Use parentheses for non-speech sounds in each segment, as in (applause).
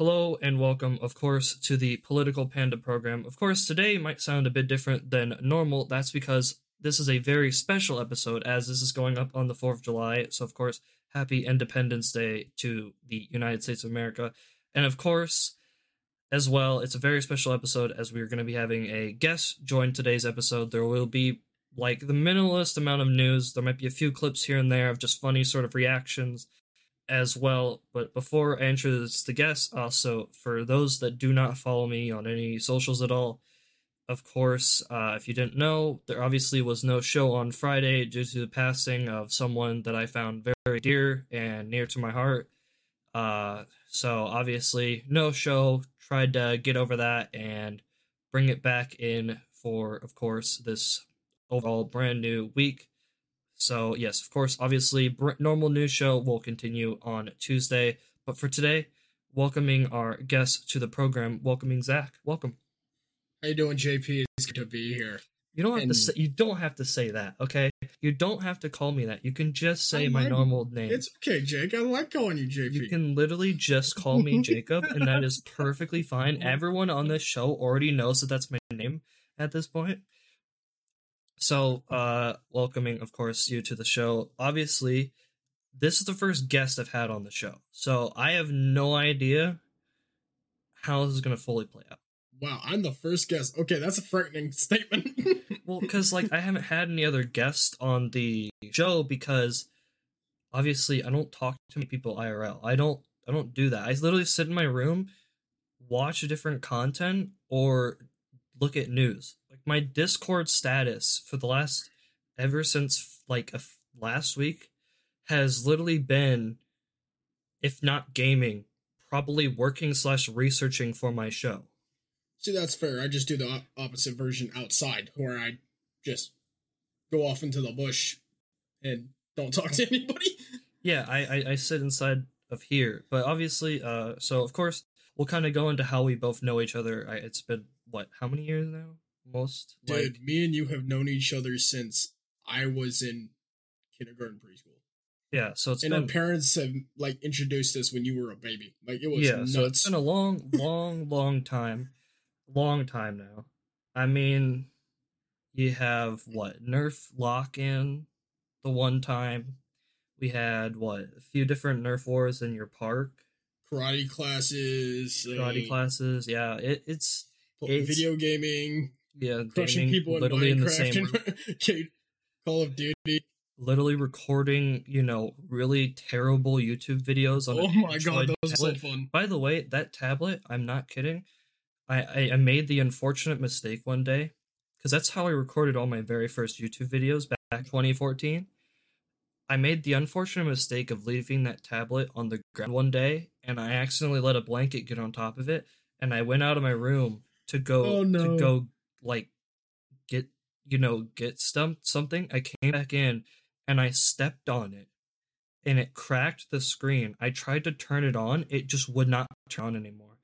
Hello and welcome, of course, to the Political Panda program. Of course, today might sound a bit different than normal. That's because this is a very special episode, as this is going up on the 4th of July. So, of course, happy Independence Day to the United States of America. And, of course, as well, it's a very special episode as we're going to be having a guest join today's episode. There will be like the minimalist amount of news. There might be a few clips here and there of just funny sort of reactions as well. But before I introduce the guest, also for those that do not follow me on any socials at all, of course, uh, if you didn't know, there obviously was no show on Friday due to the passing of someone that I found very dear and near to my heart. Uh, so obviously, no show. Tried to get over that and bring it back in for, of course, this overall brand new week. So, yes, of course, obviously, normal news show will continue on Tuesday. But for today, welcoming our guest to the program, welcoming Zach. Welcome. How you doing, JP? It's good to be here. You don't have And- to say, you don't have to say that, okay? You don't have to call me that. You can just say my normal name. It's okay, Jake. I like calling you JP. You can literally just call me Jacob, and that is perfectly fine. (laughs) Everyone on this show already knows that that's my name at this point. So, uh, welcoming, of course, you to the show. Obviously, this is the first guest I've had on the show, so I have no idea how this is going to fully play out. Wow, I'm the first guest. Okay, that's a frightening (laughs) statement. Well, because like I haven't had any other guests on the show because obviously I don't talk to many people IRL. I don't I don't do that. I literally sit in my room, watch different content, or look at news. Like my Discord status for the last ever since like a f- last week has literally been, if not gaming, probably working slash researching for my show. See, that's fair. I just do the op- opposite version outside, where I just go off into the bush and don't talk to (laughs) anybody. Yeah, I, I I sit inside of here, but obviously, uh, so of course we'll kind of go into how we both know each other. I, it's been what, how many years now? Most Dude, like me and you have known each other since I was in kindergarten, preschool, yeah. So it's and been our parents have like introduced us when you were a baby. Like it was yeah. nuts. So it's been a long, long, long time, long time now. I mean, you have what Nerf lock in the one time. We had what a few different Nerf wars in your park, karate classes, karate uh, classes. Yeah, it, it's it's- video gaming, yeah, crushing people in literally in the Minecraft same room. (laughs) Call of Duty. literally recording, you know, really terrible YouTube videos on. Oh my god, Android those are so fun. By the way, that tablet, I'm not kidding. I, I, I made the unfortunate mistake one day because that's how I recorded all my very first YouTube videos back 2014. I made the unfortunate mistake of leaving that tablet on the ground one day, and I accidentally let a blanket get on top of it, and I went out of my room to go Oh, no. to go like get you know get stumped something. I came back in and I stepped on it, and it cracked the screen. I tried to turn it on, it just would not turn on anymore.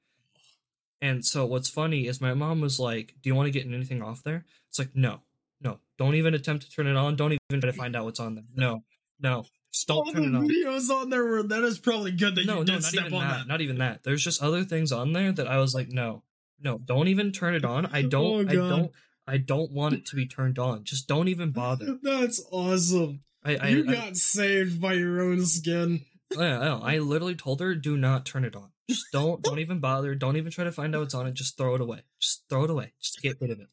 And so what's funny is my mom was like, "Do you want to get anything off there?" It's like, "No, no, don't even attempt to turn it on. Don't even try to find out what's on there. No, no, Stop All turn the it on." videos on there were that is probably good that No, you no, did not step even on that. that. Not even that. There's just other things on there that I was like, "No, no, don't even turn it on. I (laughs) Oh, don't. I don't. I don't want it to be turned on. Just don't even bother." (laughs) That's awesome. I, I, you I, got saved by your own skin. Oh, yeah, I. I literally told her, "Do not turn it on. Just don't, don't even bother. Don't even try to find out what's on it. Just throw it away. Just throw it away. Just get rid of it."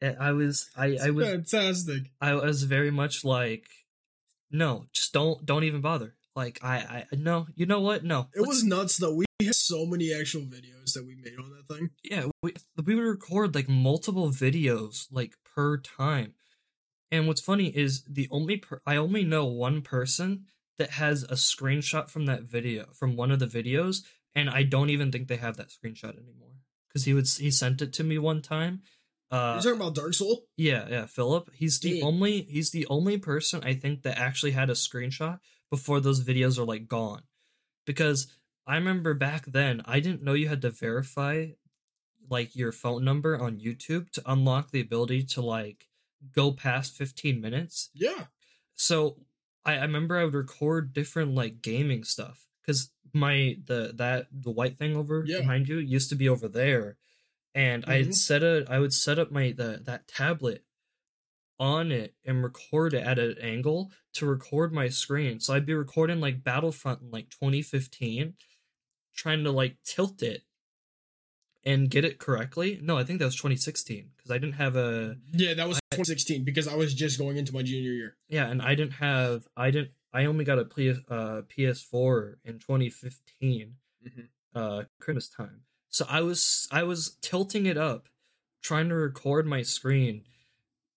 And I was, I, I was, fantastic. I was very much like, "No, just don't, don't even bother." Like, I, I, no, you know what? No, It was nuts though. We had so many actual videos that we made on that thing. yeah. We, we would record like multiple videos like per time, and what's funny is the only per- I only know one person that has a screenshot from that video from one of the videos and i don't even think they have that screenshot anymore because he would he sent it to me one time uh You're talking about Dark Soul? yeah yeah philip he's the Dude. only he's the only person i think that actually had a screenshot before those videos are like gone because i remember back then i didn't know you had to verify like your phone number on youtube to unlock the ability to like go past 15 minutes Yeah. so I, I remember I would record different like gaming stuff because my the that the white thing over Yeah. behind you used to be over there, and I Mhm. had set a I would set up my the that tablet on it and record it at an angle to record my screen. So I'd be recording like Battlefront in like 2015, trying to like tilt it and get it correctly. No, I think that was 2016 because I didn't have a Yeah, that was 2016 because I was just going into my junior year. yeah, and I didn't have I didn't I only got a PS uh PS4 in 2015 Mhm. uh Christmas time. So I was I was tilting it up trying to record my screen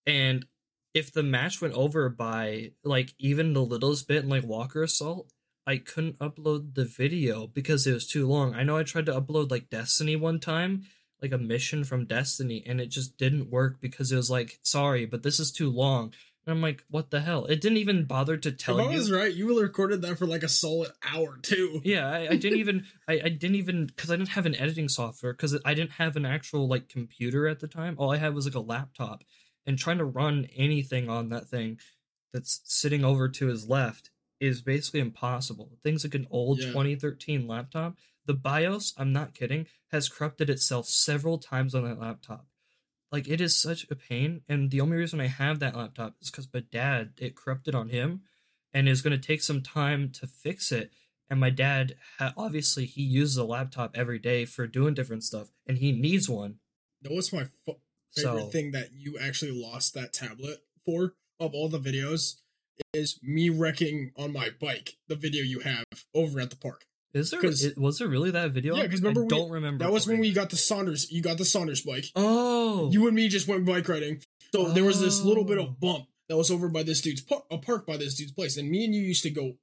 and if the match went over by like even the littlest bit in like Walker Assault, I couldn't upload the video because it was too long. I know I tried to upload like Destiny one time, like a mission from Destiny, and it just didn't work because it was like, sorry, but this is too long. And I'm like, what the hell? It didn't even bother to tell if I you. was right, you recorded that for like a solid hour too. Yeah, I, I didn't even I, I didn't even because I didn't have an editing software because I didn't have an actual like computer at the time. All I had was like a laptop, and trying to run anything on that thing that's sitting over to his left is basically impossible. Things like an old Yeah. 2013 laptop, the BIOS, I'm not kidding, has corrupted itself several times on that laptop. Like it is such a pain, and the only reason I have that laptop is because my dad it corrupted on him, and is going to take some time to fix it. And my dad, ha- obviously, he uses a laptop every day for doing different stuff, and he needs one. That was my f- favorite So thing that you actually lost that tablet for of all the videos is me wrecking on my bike. The video you have over at the park. is there? was there really that video? Yeah, 'cause remember I we- don't remember. That was when we got the Saunders. You got the Saunders bike. Oh, You and me just went bike riding. So there was this little bit Oh. of bump that was over by this dude's par- a park by this dude's place, and me and you used to go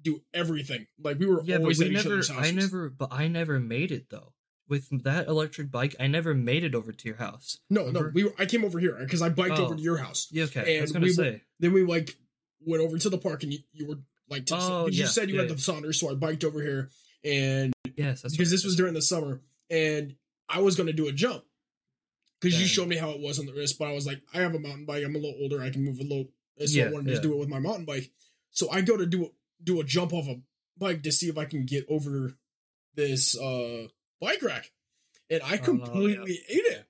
do everything. Like we were yeah, but always we at each never. I never. But I never made it though. With that electric bike, I never made it over to your house. No, no, we were, I came over here because I biked Oh. over to your house. Yeah, okay. I was gonna we say. Then we like went over to the park, and you, you were like, to, Oh, you yeah, said you yeah, had yeah. the Saunders, so I biked over here, and Yes, because right, this was during the summer, and I was going to do a jump because you showed me how it was on the wrist, but I was like, I have a mountain bike, I'm a little older, I can move a little, so I wanted to do it with my mountain bike. So I go to do do a jump off a bike to see if I can get over this uh bike rack, and I Oh, completely ate it.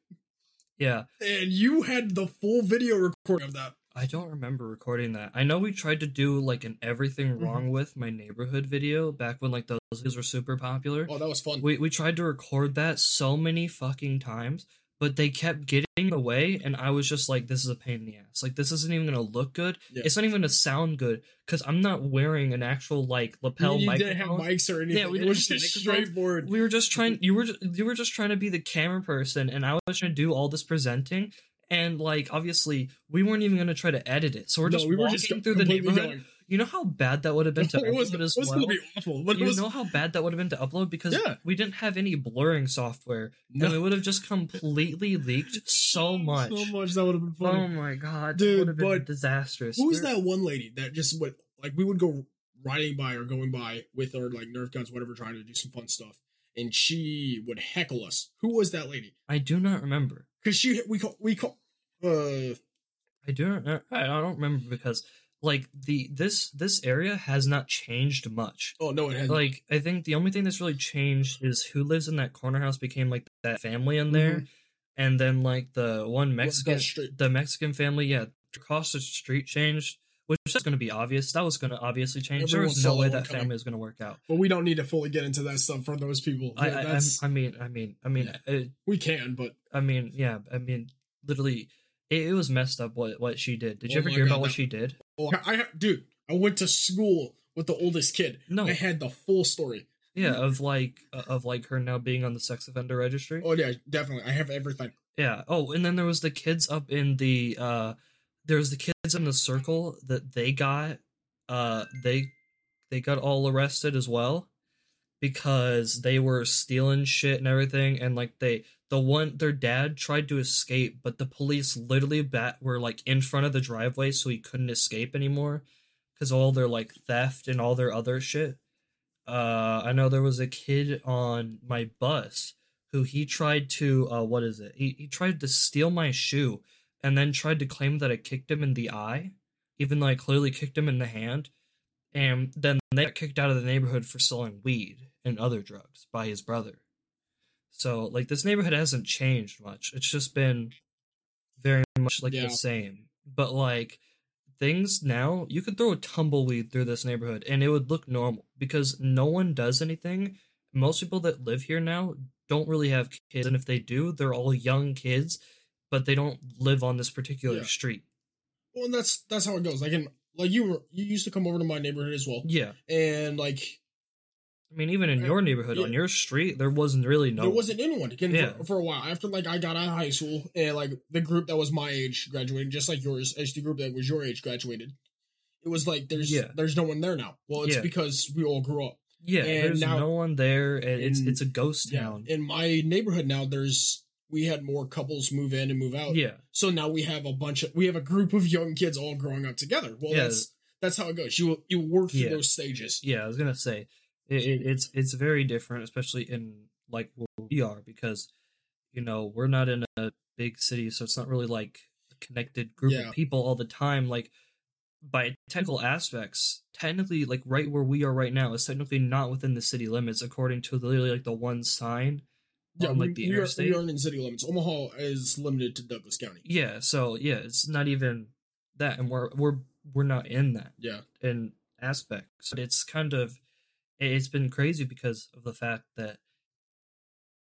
Yeah, And you had the full video recording of that. I don't remember recording that. I know we tried to do like an everything Mm-hmm. wrong with my neighborhood video back when like those videos were super popular. Oh, that was fun. We we tried to record that so many fucking times, but they kept getting away, and I was just like, "This is a pain in the ass. Like, this isn't even gonna look good. Yeah. It's not even gonna sound good because I'm not wearing an actual like lapel you microphone." didn't have mics or anything. Yeah, we it was just straightforward. we were just trying. You were you were just trying to be the camera person, and I was trying to do all this presenting. And like, obviously, we weren't even gonna try to edit it, so we're No, just we were walking just through the neighborhood. going. You know how bad that would have been to (laughs) it was, upload it as was well. gonna be awful, but it you was know how bad that would have been to upload because Yeah. we didn't have any blurring software, No. and it would have just completely leaked (laughs) so much. so much that would have been Oh my god, Dude, it would have been but disastrous. Who was that one lady that just went like we would go riding by or going by with our like Nerf guns, whatever, trying to do some fun stuff, and she would heckle us. Who was that lady? I do not remember. Because she we call we call uh I do uh, I don't remember because like the this this area has not changed much. oh no it has Like I think the only thing that's really changed is who lives in that corner house became like that family in there, Mhm. and then like the one Mexican the Mexican family, yeah, across the street changed, which is going to be obvious. That was going to obviously change. there was no way that coming. family was going to work out. But we don't need to fully get into that stuff for those people. I, Yeah, I, I mean, I mean, I mean, it, we can, but I mean, yeah, I mean, literally, it, it was messed up what what she did. Did you Oh ever my hear God, about what that- she did? oh, I, I dude, I went to school with the oldest kid. No. I had the full story. Yeah, of like uh, of like her now being on the sex offender registry. Oh yeah, definitely. I have everything. Yeah. Oh, and then there was the kids up in the uh there was the kids in the circle that they got uh they they got all arrested as well because they were stealing shit and everything and like they the one their dad tried to escape but the police literally bat were like in front of the driveway so he couldn't escape anymore cuz all their like theft and all their other shit. Uh I know there was a kid on my bus who he tried to uh what is it? He he tried to steal my shoe and then tried to claim that I kicked him in the eye, even though I clearly kicked him in the hand. and then they got kicked out of the neighborhood for selling weed and other drugs by his brother. So like this neighborhood hasn't changed much. It's just been very much like Yeah. the same. But like things now, you could throw a tumbleweed through this neighborhood and it would look normal because no one does anything. Most people that live here now don't really have kids, and if they do, they're all young kids, but they don't live on this particular Yeah. street. Well, and that's that's how it goes. Like in like you were you used to come over to my neighborhood as well, Yeah. and like I mean, even in Uh, your neighborhood, yeah. on your street, there wasn't really no. there wasn't anyone again Yeah. for, for a while after like I got out of high school and like the group that was my age graduated just like yours as the group that was your age graduated. It was like there's Yeah. there's no one there now. Well, it's because we all grew up. Yeah, and there's now- no one there, and it's in- it's a ghost town. In my neighborhood now, there's we had more couples move in and move out. Yeah, So now we have a bunch of we have a group of young kids all growing up together. Well, that's that's how it goes. You you work through those stages. yeah. I was gonna say it, it, it's it's very different, especially in like where we are, because you know we're not in a big city, so it's not really like a connected group Yeah. of people all the time. Like by technical aspects, technically, like right where we are right now is technically not within the city limits, according to literally like the one sign Yeah, on like the we, are, interstate. we aren't in city limits. Omaha is limited to Douglas County. Yeah, so yeah, it's not even that, and we're we're we're not in that. Yeah, in aspects. But it's kind of it's been crazy because of the fact that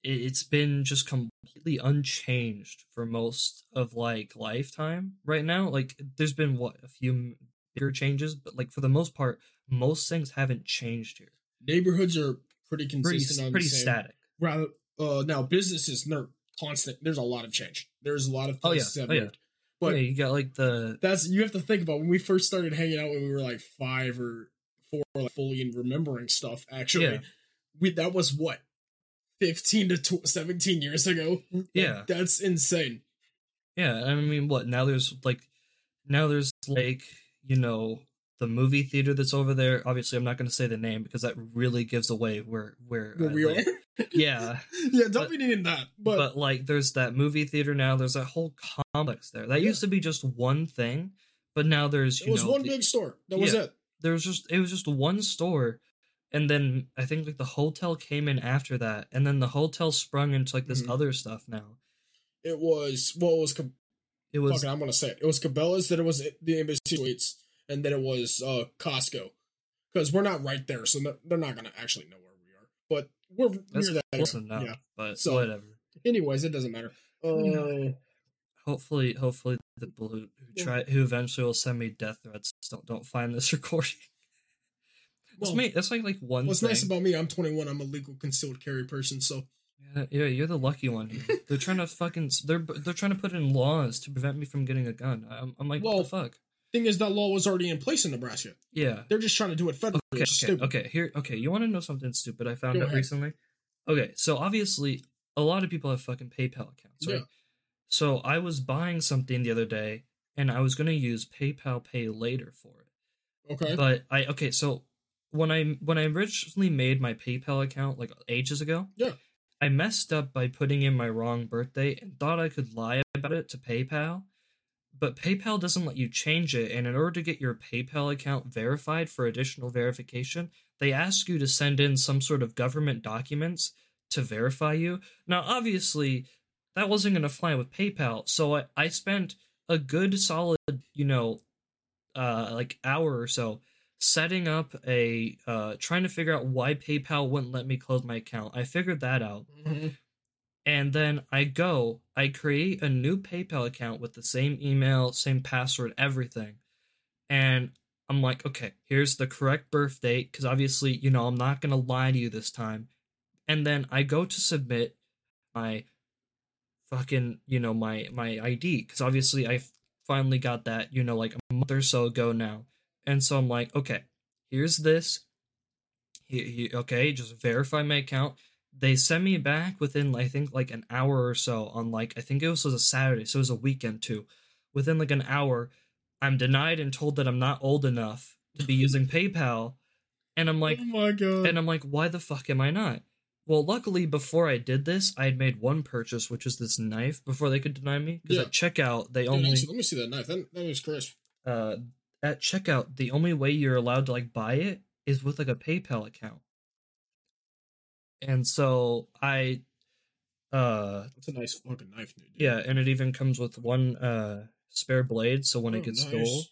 it- it's been just completely unchanged for most of like lifetime right now. Like there's been what a few bigger changes, but like for the most part, most things haven't changed here. neighborhoods are pretty Pretty consistent. pretty same- static. Rather, uh, now businesses they're constant. There's a lot of change. There's a lot of Oh, yeah. places that Oh, yeah. moved. But yeah, you got like the that's you have to think about when we first started hanging out when we were like five or four, like fully in remembering stuff. Actually, Yeah. we that was what fifteen to tw- seventeen years ago. (laughs) Like, Yeah. that's insane. Yeah, I mean, what now? There's like now there's like you know the movie theater that's over there. Obviously, I'm not going to say the name because that really gives away where where Where uh, we live. are. (laughs) Yeah, yeah, don't But- be needing that. But, but, like there's that movie theater now. There's that whole complex there. That Yeah. used to be just one thing, but now there's you it was know one the- big store. That was Yeah. it. There was just it was just one store. And then I think like the hotel came in after that, and then the hotel sprung into like this Mhm. other stuff now. It was well, it was. It was fucking, I'm gonna say it. It was Cabela's. Then it was the Embassy Suites, and then it was uh Costco. Because we're not right there, so no- they're not gonna actually know where we are. But we're that's near that. close enough, Yeah. but So- whatever. Anyways, it doesn't matter. Uh, Hopefully, hopefully the people who, who try who eventually will send me death threats don't don't find this (laughs) recording. well, that's me. That's like like one what's thing. nice about me? I'm 21. I'm a legal concealed carry person. So yeah, yeah, you're the lucky one. they're trying to fucking they're they're trying to put in laws to prevent me from getting a gun. I'm, I'm like, Well, what the fuck? thing is, that law was already in place in Nebraska. Yeah. They're just trying to do it federally. Okay, okay, okay. Here, okay. You want to know something stupid I found Go out ahead. recently? Okay, so obviously a lot of people have fucking PayPal accounts, right? Yeah. So I was buying something the other day, and I was gonna use PayPal Pay later for it. Okay. But I okay, so when I when I originally made my PayPal account like ages ago, Yeah. I messed up by putting in my wrong birthday and thought I could lie about it to PayPal. But PayPal doesn't let you change it, and in order to get your PayPal account verified for additional verification, they ask you to send in some sort of government documents to verify you. Now, obviously, that wasn't going to fly with PayPal, so I, I spent a good solid, you know, uh, like hour or so setting up a uh trying to figure out why PayPal wouldn't let me close my account. I figured that out. Mhm. And then I go, I create a new PayPal account with the same email, same password, everything. And I'm like, okay, here's the correct birth date because obviously, you know, I'm not going to lie to you this time. And then I go to submit my fucking, you know, my my ID because obviously I finally got that, you know, like a month or so ago now. And so I'm like, okay, here's this. He, he, okay, just verify my account. They sent me back within, I think, like an hour or so on like, I think it was, was a Saturday, so it was a weekend too. Within like an hour, I'm denied and told that I'm not old enough to be using (laughs) PayPal. And I'm like, oh my god. and I'm like, why the fuck am I not? Well, luckily, before I did this, I had made one purchase, which is this knife, before they could deny me. Because Yeah. at checkout, they only actually, let me see that knife. That, that was crisp. uh, at checkout, the only way you're allowed to like buy it is with like a PayPal account. And so I uh It's a nice fucking knife, dude. yeah, and it even comes with one uh spare blade so when Oh, it gets nice.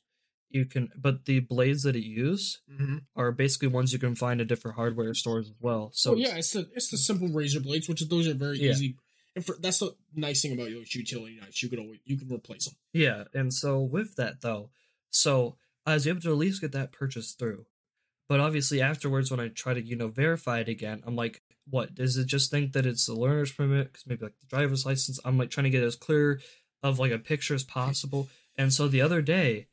You can but the blades that it use Mm-hmm. are basically ones you can find at different hardware stores as well. So So yeah, it's the it's the simple razor blades, which those are very Yeah. easy. And for that's the nice thing about those utility knives. You could always you can replace them. Yeah, and so with that though, so I was able to at least get that purchase through. But obviously afterwards when I try to, you know, verify it again, I'm like, what, does it just think that it's the learner's permit? Because maybe like the driver's license. I'm like trying to get as clear of like a picture as possible. And so the other day,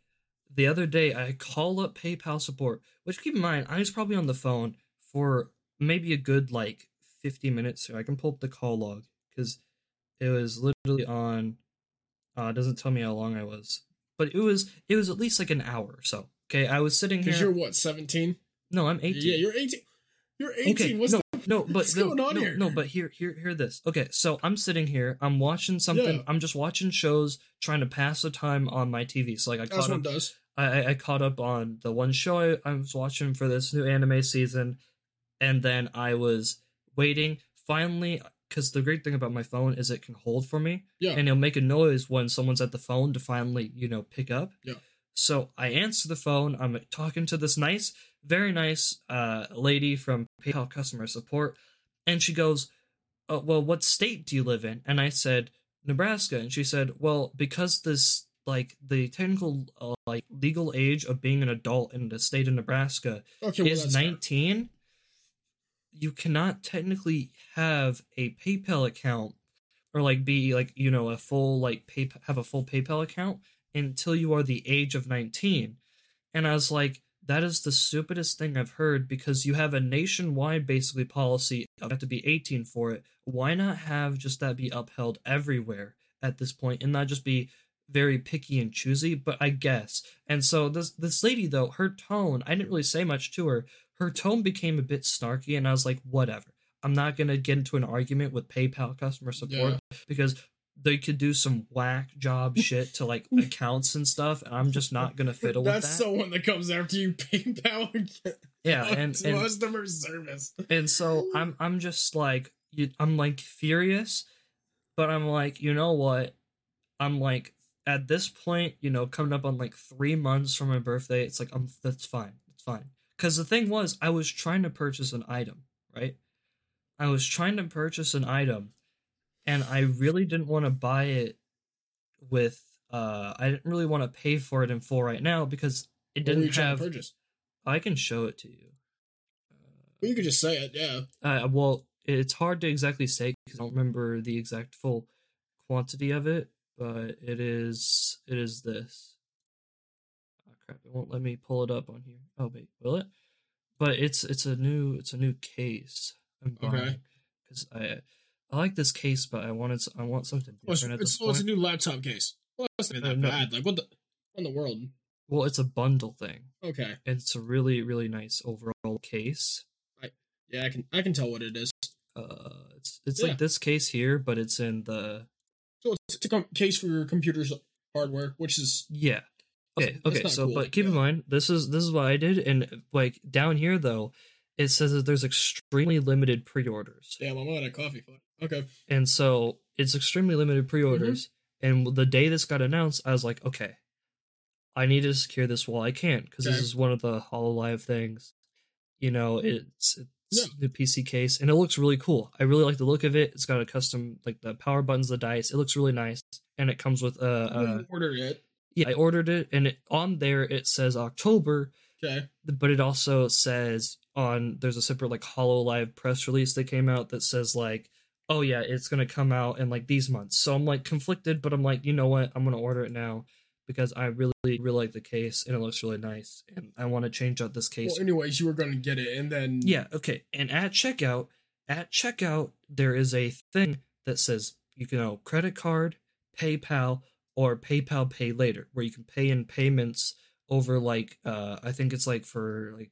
the other day I call up PayPal support, which keep in mind, I was probably on the phone for maybe a good like 50 minutes. So I can pull up the call log because it was literally on uh, doesn't tell me how long I was, but it was it was at least like an hour or so. Okay, I was sitting Because here. you're what seventeen? No, I'm 18. Yeah, you're eighteen. You're eighteen. Okay, What's no, no, (laughs) but what's no, no, here? no, but here, here, hear this. Okay, so I'm sitting here, I'm watching something. Yeah. I'm just watching shows, trying to pass the time on my TV. So like I That's caught up, does. I, I- I caught up on the one show I, I was watching for this new anime season, and then I was waiting. Finally, because the great thing about my phone is it can hold for me, Yeah. and it'll make a noise when someone's at the phone to finally, you know, pick up. Yeah. So I answer the phone. I'm talking to this nice, very nice uh, lady from PayPal customer support, and she goes, uh, "Well, what state do you live in?" And I said, "Nebraska." And she said, "Well, because this like the technical uh, like legal age of being an adult in the state of Nebraska Okay, well, is that's fair. 19, you cannot technically have a PayPal account or like be like, you know, a full like pay have a full PayPal account until you are the age of 19. And I was like, that is the stupidest thing I've heard because you have a nationwide basically policy you have to be 18 for it. Why not have just that be upheld everywhere at this point and not just be very picky and choosy, but I guess. And so this this lady though, her tone, I didn't really say much to her. Her tone became a bit snarky and I was like, whatever. I'm not gonna get into an argument with PayPal customer support because they could do some whack job shit to like (laughs) accounts and stuff, and I'm just not gonna fiddle with that. That's someone that comes after you (laughs) PayPal yeah, and, and (laughs) customer service. and so I'm I'm just like you, I'm like furious, but I'm like you know what, I'm like at this point you know coming up on like three months from my birthday, it's like I'm that's fine, it's fine. Because the thing was, I was trying to purchase an item, right? I was trying to purchase an item, and I really didn't want to buy it with. Uh, I didn't really want to pay for it in full right now because it What were you didn't have. purchase? I can show it to you. Well, you could just say it. Yeah. Uh, well, it's hard to exactly say because I don't remember the exact full quantity of it, but it is it is this. Oh crap! It won't let me pull it up on here. Oh wait, will it? But it's it's a new it's a new case. I'm Okay. because I I like this case, but I wanted I want something Well, it's, different at it's, this well, it's a new laptop case. Well, that's not that no. bad. Like what the in the world? Well, it's a bundle thing. Okay. It's a really really nice overall case. Yeah, I can I can tell what it is. Uh, it's it's Yeah. like this case here, but it's in the So it's, it's a com- case for your computer's hardware, which is Yeah. Okay. Okay. So, cool, but keep in mind, this is this is what I did, and like down here though, it says that there's extremely limited pre-orders, damn. I'm out of coffee. Fuck. Okay. and so it's extremely limited pre-orders. Mm-hmm. And the day this got announced, I was like, okay, I need to secure this while I can because this is one of the Hololive things. You know, it's it's Yeah. the PC case, and it looks really cool. I really like the look of it. It's got a custom like the power buttons, the dice. It looks really nice, and it comes with a. I Uh, didn't order it. yeah, I ordered it, and it, on there it says October, Okay. but it also says on there's a separate like Hololive press release that came out that says like, oh yeah, it's gonna come out in like these months. So I'm like conflicted, but I'm like, you know what, I'm gonna order it now because I really really like the case and it looks really nice, and I want to change out this case. Well, anyways, you were gonna get it, and then yeah, okay. And at checkout, at checkout, there is a thing that says you can know credit card, PayPal, or PayPal Pay Later, where you can pay in payments over like uh I think it's like for like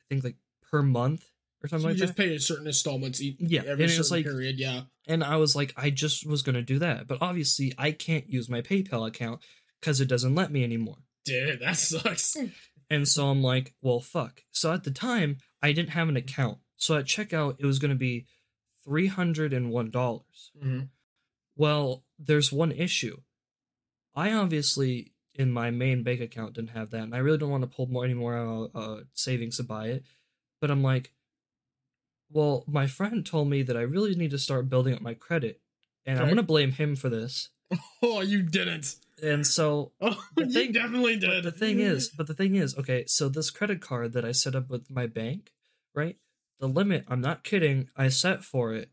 I think like per month or so something you like just that. pay a certain installments each Yeah, every and it's certain like- period. Yeah. And I was like, I just was gonna do that, but obviously I can't use my PayPal account because it doesn't let me anymore. Dude, that sucks. And so I'm like, well, fuck. So at the time, I didn't have an account. So at checkout, it was going to be $301. Mm-hmm. Well, there's one issue. I obviously, in my main bank account, didn't have that. And I really don't want to pull more any more uh, uh, savings to buy it. But I'm like, well, my friend told me that I really need to start building up my credit. And I'm going to blame him for this. (laughs) Oh, you didn't. And so (laughs) Oh, you thing- definitely did. the thing is, but the thing is, okay, so this credit card that I set up with my bank, right? The limit, I'm not kidding, I set for it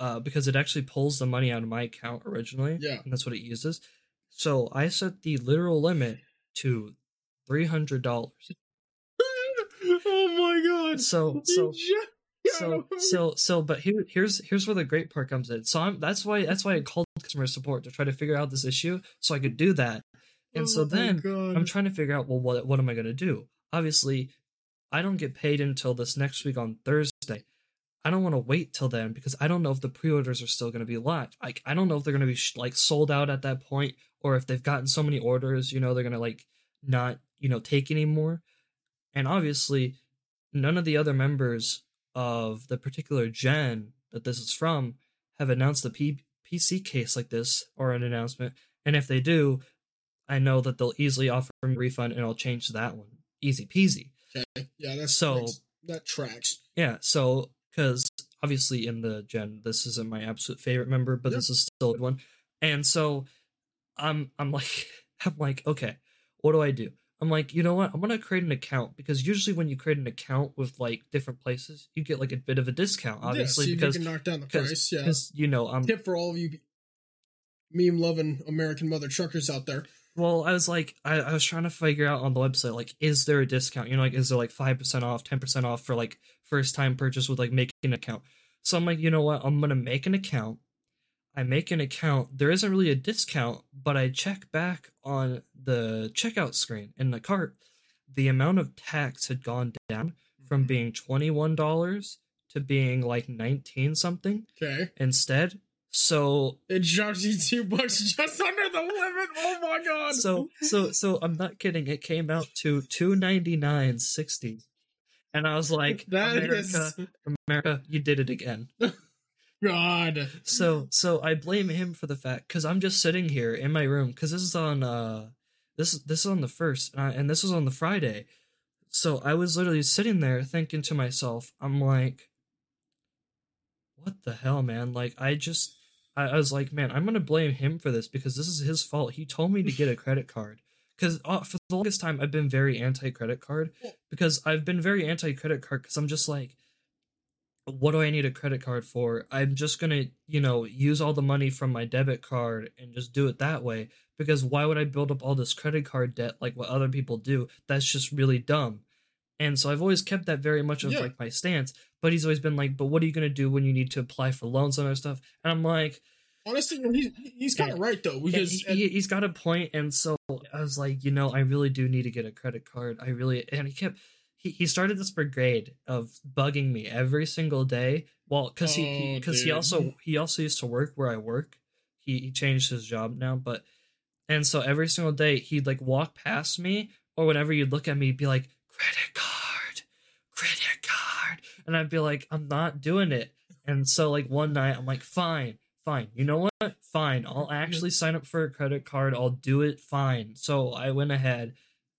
uh, because it actually pulls the money out of my account originally. Yeah. And that's what it uses. So I set the literal limit to $300. (laughs) oh my god. So, so, (laughs) so so so but here here's here's where the great part comes in. So i'm that's why that's why i called customer support to try to figure out this issue so i could do that. And so Oh my then God. i'm trying to figure out well what what am i going to do? Obviously i don't get paid until this next week on thursday. I don't want to wait till then because i don't know if the pre-orders are still going to be live. Like i don't know if they're going to be sh- like sold out at that point or if they've gotten so many orders you know they're going to like not you know take anymore. And obviously none of the other members of the particular gen that this is from have announced a P- PC case like this or an announcement. And if they do, I know that they'll easily offer me a refund and I'll change that one. Easy peasy. Okay. Yeah, that's So- that's- that tracks. Yeah, so because obviously in the gen, this isn't my absolute favorite member, but Yep. this is still a good one. And so I'm I'm like (laughs) I'm like, okay, what do I do? I'm like, you know what? I'm gonna create an account because usually when you create an account with like different places, you get like a bit of a discount, obviously, yeah, see because you can knock down the price. Yeah. you know I'm Tip for all of you meme loving American mother truckers out there. Well, I was like, I, I was trying to figure out on the website, like, is there a discount? You know, like, is there like 5% off, 10% off for like first time purchase with like making an account? So I'm like, you know what? I'm going to make an account. I make an account. There isn't really a discount, but I check back on the checkout screen in the cart. The amount of tax had gone down from mm-hmm. being $21 to being like 19 something Okay. instead. So It drops you two bucks just under the limit. Oh my god. so so so I'm not kidding. It came out to two ninety nine sixty, and I was like, that America, is America, you did it again. (laughs) God. So so I blame him for the fact because I'm just sitting here in my room because this is on uh this this is on the first uh, and this was on the Friday, so I was literally sitting there thinking to myself, I'm like, what the hell, man? Like I just. I I was like, man, I'm gonna blame him for this because this is his fault. He told me to get a (laughs) credit card because uh, for the longest time I've been very anti credit card because I've been very anti credit card because I'm just like, what do I need a credit card for? I'm just gonna, you know, use all the money from my debit card and just do it that way because why would I build up all this credit card debt like what other people do? That's just really dumb. And so I've always kept that very much of Yeah. like my stance. But he's always been like, but what are you gonna do when you need to apply for loans and other stuff? And I'm like, Honestly, he's he's kind of right though yeah, because he, he, has got a point, and so I was like, you know, I really do need to get a credit card. I really, and he kept, he, he started this brigade of bugging me every single day. Well, because he, Oh, because he dude. also he also used to work where I work. He he changed his job now, but and so every single day he'd like walk past me, or whenever you'd look at me, he'd be like, credit card, credit card, and I'd be like, I'm not doing it. And so like one night, I'm like, fine, fine. You know what? Fine. I'll (laughs) actually sign up for a credit card. I'll do it. Fine. So I went ahead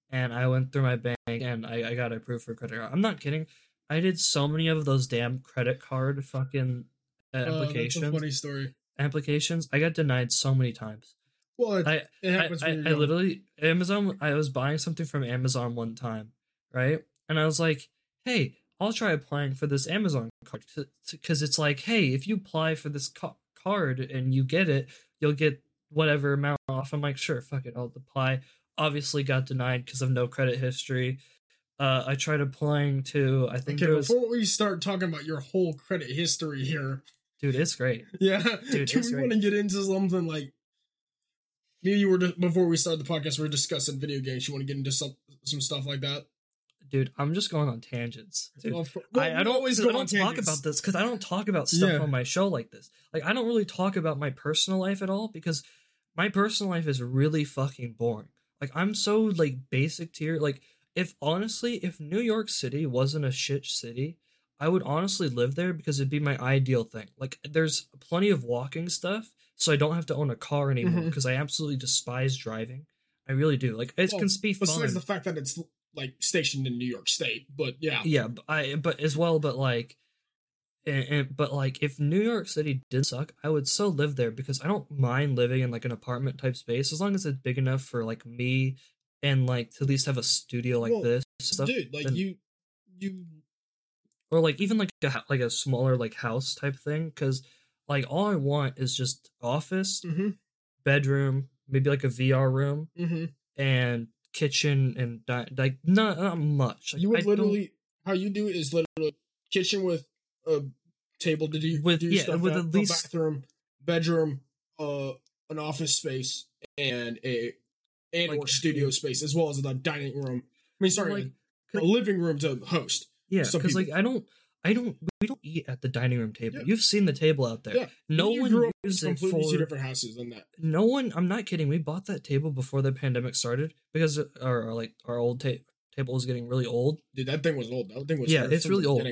and I went through my bank and I, I got approved for a credit card. I'm not kidding. I did so many of those damn credit card fucking uh, a applications. funny story. applications. I got denied so many times. Well, it, I it happens I, I young. literally Amazon. I was buying something from Amazon one time, right? And I was like, "Hey, I'll try applying for this Amazon card because it's like, hey, if you apply for this ca- card and you get it, you'll get whatever amount off." I'm like, "Sure, fuck it, I'll apply." Obviously, got denied because of no credit history. Uh, I tried applying to. I think Okay, was, before we start talking about your whole credit history here, dude, it's great. (laughs) yeah, Dude, do we want to get into something like me? You were before we started the podcast. We were discussing video games. You want to get into some some stuff like that? Dude, I'm just going on tangents. Dude. Well, I, well, I we don't always I don't on talk about this because I don't talk about stuff Yeah. on my show like this. Like I don't really talk about my personal life at all because my personal life is really fucking boring. Like I'm so like basic tier. Like if honestly, if New York City wasn't a shit city, I would honestly live there because it'd be my ideal thing. Like there's plenty of walking stuff, so I don't have to own a car anymore mm-hmm. because I absolutely despise driving. I really do. Like it Well, can be fun. Besides the fact that it's like stationed in New York State, but yeah, yeah, but I but as well, but like, and, and but like if New York City did suck, I would still live there because I don't mind living in like an apartment type space as long as it's big enough for like me and like to at least have a studio like Well, this stuff, dude, like then- you, you, or like even like a like a smaller like house type thing because like all I want is just office, mm-hmm, bedroom, maybe like a VR room mm-hmm. and kitchen and di- like not not much. Like, you would don't- literally how you do it is literally kitchen with a table to do With- do yeah, stuff with at, at a least- bathroom, bedroom, uh, an office space, and a and Like- or studio space as well as the dining room. I mean, sorry, like, a living room to host. Yeah, because like. I don't, I don't, we don't eat at the dining room table. Yeah. You've seen the table out there. Yeah, No you one grew up in uses it completely two different houses than that. No one. I'm not kidding. We bought that table before the pandemic started because our, our like our old ta- table was getting really old, Dude, that thing was old. That thing was Yeah, it's really old.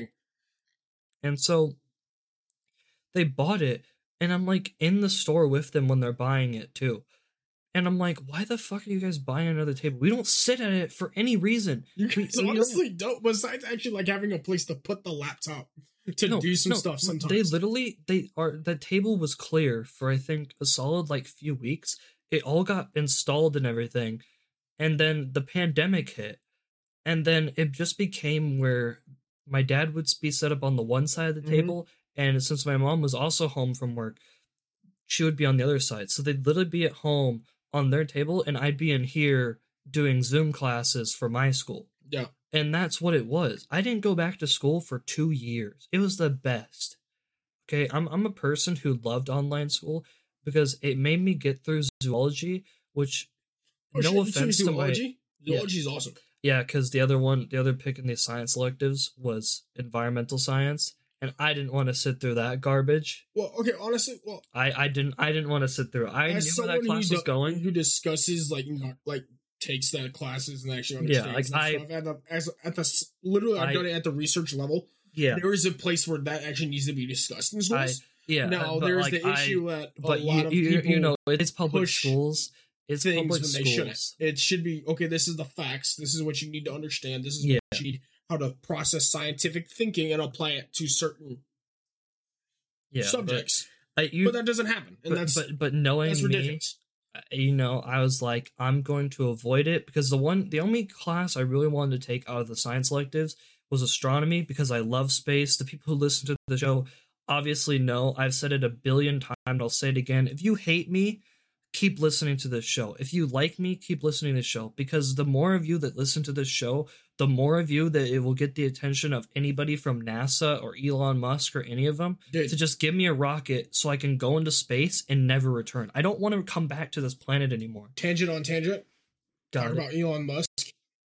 and so they bought it, and I'm like in the store with them when they're buying it too. And I'm like, why the fuck are you guys buying another table? We don't sit at it for any reason. You guys we don't- honestly don't. Besides actually like having a place to put the laptop to No, do some no, stuff sometimes. They literally they are the table was clear for I think a solid like few weeks. It all got installed and everything. And then the pandemic hit. And then it just became where my dad would be set up on the one side of the Mhm. table and since my mom was also home from work, she would be on the other side. So they'd literally be at home on their table and I'd be in here doing Zoom classes for my school. yeah, And that's what it was. I didn't go back to school for two years. It was the best. Okay, I'm I'm a person who loved online school because it made me get through zoology, which Oh, no shit, offense to my zoology. Yeah. Zoology is awesome. yeah, because the other one, the other pick in the science electives was environmental science, and I didn't want to sit through that garbage. Well, okay, honestly, well, I I didn't I didn't want to sit through. it. I knew where that class was do- going. who discusses like like takes that classes and actually understands Yeah, like, I- stuff at the um, as at the literally I've I- done it at the research level. Yeah, There is a place where that actually needs to be discussed in schools. yeah. now there's like, the I- issue that a but lot you, of you, people you know it's public schools it's things public when they shouldn't. schools It should be okay. This is the facts. This is what you need to understand. This is Yeah. what you need how to process scientific thinking and apply it to certain yeah subjects. but, I, you, but that doesn't happen, and but, that's but but knowing that's me uh, you know i was like i'm going to avoid it because the one the only class i really wanted to take out of the science electives was astronomy because i love space. The people who listen to the show obviously know. I've said it a billion times. I'll say it again. If you hate me keep listening to this show. If you like me keep listening to this show because the more of you that listen to this show the more of you that it will get the attention of anybody from nasa or elon musk or any of them Dude, to just give me a rocket so I can go into space and never return. I don't want to come back to this planet anymore. tangent on tangent. Got Talk it. about Elon Musk.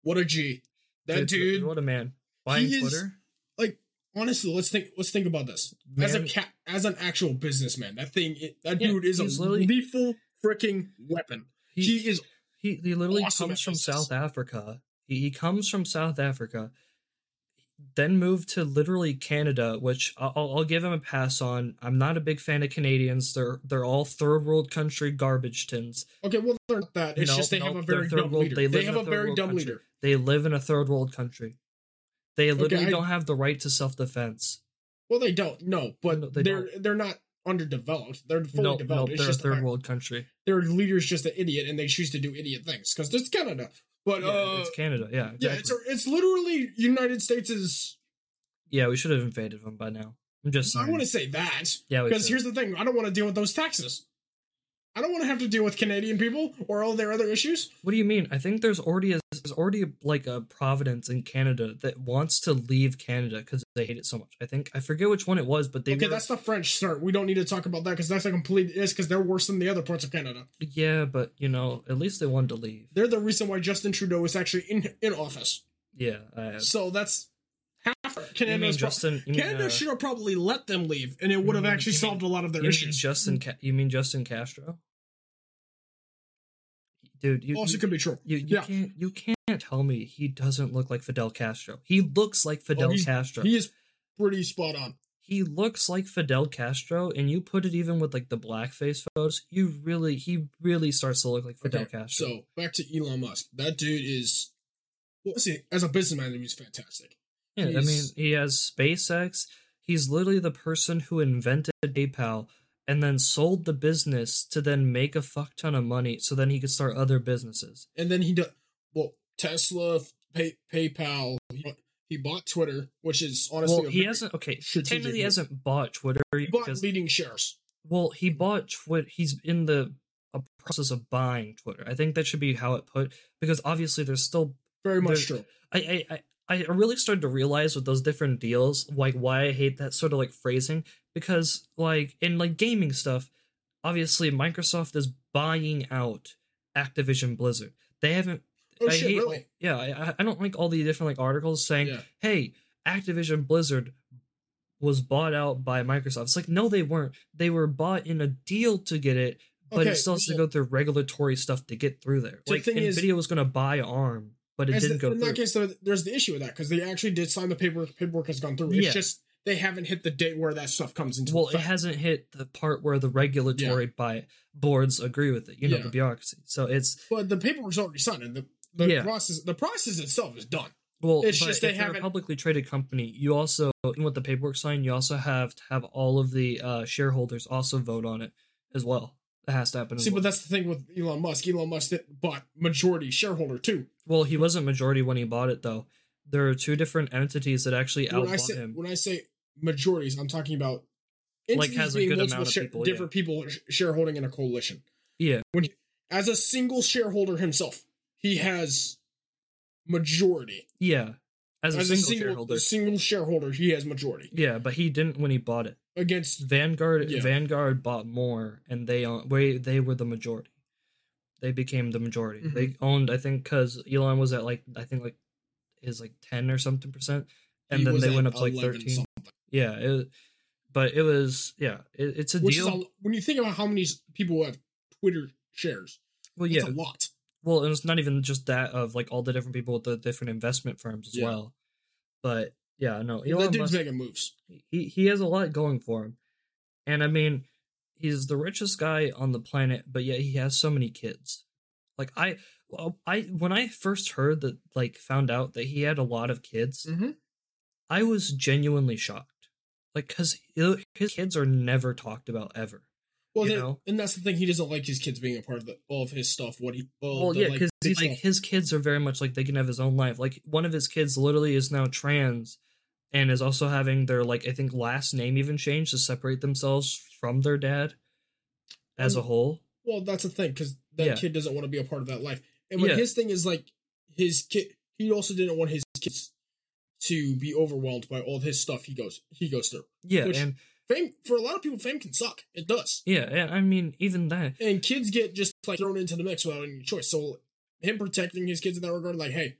What a G. That dude. what a man. Buying He is- Twitter, Like honestly, let's think. Let's think about this. As a Man. cat, as an actual businessman, that thing. That Yeah, dude is a lethal freaking weapon. he He, he, is. he, literally awesome comes from business. South Africa. He, he comes from South Africa, then moved to literally Canada, which I'll, I'll give him a pass on. I'm not a big fan of Canadians. They're they're all third world country garbage tins. Okay, well they're not that. It's No, just they no, have a very third dumb world- leader. they They, live in have a a third very world dumb country. leader. They live in a third world country. They literally I- don't have the right to self defense. Well, they don't. No, but No, they are they're not underdeveloped. They're fully No, no, developed. it's they're a just the third fact world country. their leader's just an idiot, and they choose to do idiot things because it's Canada. But Yeah, uh, it's Canada. Yeah, exactly. yeah, it's it's literally United States is. yeah. We should have invaded them by now. I'm just. I want to say that Yeah, because here's the thing: I don't want to deal with those taxes. I don't want to have to deal with Canadian people or all their other issues. What do you mean? I think there's already a, there's already like a Providence in Canada that wants to leave Canada because they hate it so much. I think I forget which one it was, but they okay, were, that's the French start. We don't need to talk about that because that's a complete is because they're worse than the other parts of Canada. yeah, but you know, at least they wanted to leave. They're the reason why Justin Trudeau is actually in in office. Yeah, I, So that's half you mean Canada's pro- Justin? Mean, Canada uh, should have probably let them leave, and it would have actually you mean- solved a lot of their issues. Justin? Ca- you mean Justin Castro? dude. You, also you, could be true. you, you yeah. can't you can't tell me he doesn't look like Fidel Castro. He looks like Fidel Oh, Castro. He is pretty spot on. he looks like Fidel Castro, and you put it even with like the blackface photos, you really he really starts to look like Fidel Okay, Castro. So back to Elon Musk. That dude is well, see, as a businessman, he's fantastic. Yeah, I mean he has SpaceX. He's literally the person who invented PayPal and then sold the business to then make a fuck ton of money, so then he could start other businesses. And then he does well, Tesla, Pay, PayPal. He, bought Twitter, which is honestly well, he hasn't. Okay, technically he hasn't bought Twitter he bought because leading shares. Well, he bought Twitter. He's in the a process of buying Twitter. I think that should be how it put because obviously there's still. Very much true. I I I really started to realize with those different deals, like why I hate that sort of like phrasing because like in like gaming stuff, obviously Microsoft is buying out Activision Blizzard. They haven't. Oh I shit, hate, really? Yeah, I, I don't like all the different like articles saying, Yeah. "Hey, Activision Blizzard was bought out by Microsoft." It's like, no, they weren't. They were bought in a deal to get it, but Okay, it still has to go through regulatory stuff to get through there. The like thing is- Nvidia was going to buy ARM, but it As didn't the- go in through. that case, though, there's the issue with that because they actually did sign the paperwork. Paperwork has gone through. It's Yeah. just they haven't hit the date where that stuff comes into well, it hasn't hit the part where the regulatory by boards agree with it. You know, Yeah. the bureaucracy. So it's but the paperwork's already signed, and the the Yeah. process the process itself is done. Well, It's just if they you're a haven't- publicly traded company. You also, with the paperwork signed, you also have to have all of the uh, shareholders also vote on it as well. It has to happen. See, well. but that's the thing with Elon Musk. Elon Musk bought majority shareholder too. Well, he wasn't majority when he bought it, though. There are two different entities that actually When I outbought say him. when I say majorities, I'm talking about Like, entities has a being good multiple amount of share- people, yeah. different people shareholding in a coalition. Yeah, When As a single shareholder himself, he has majority. yeah. As a As single, a single shareholder. single shareholder, he has majority Yeah, but he didn't when he bought it. against. Vanguard Yeah. Vanguard bought more, and they they they were the majority. They became the majority. Mhm. They owned, I think, because Elon was at like I think like his like ten or something percent, and he then they went up to like thirteen. something. Yeah, it, but it was yeah, it, it's a Which deal. is a, when you think about how many people have Twitter shares, well, yeah, a lot. well, and it's not even just that of like all the different people with the different investment firms as Yeah. well. But yeah, no, that Elon dude's Musk, making moves. he he has a lot going for him, and I mean, he's the richest guy on the planet, but yet he has so many kids. Like I, I when I first heard that, like found out that he had a lot of kids, Mm-hmm. I was genuinely shocked. Like, cause his kids are never talked about ever. Well, You then- know? and that's the thing. He doesn't like his kids being a part of the, all of his stuff. What he, well, the, yeah, like, because big like his kids are very much like they can have his own life. Like one of his kids literally is now trans, and is also having their like I think last name even changed to separate themselves from their dad as a Um, whole. Well, that's the thing because that Yeah. kid doesn't want to be a part of that life. And what Yeah. his thing is like, his kid, he also didn't want his kids to be overwhelmed by all his stuff he goes he goes through. Yeah, which- and Fame for a lot of people, fame can suck. It does, yeah, and I mean even that. and kids get just like thrown into the mix without any choice. So him protecting his kids in that regard, like, hey,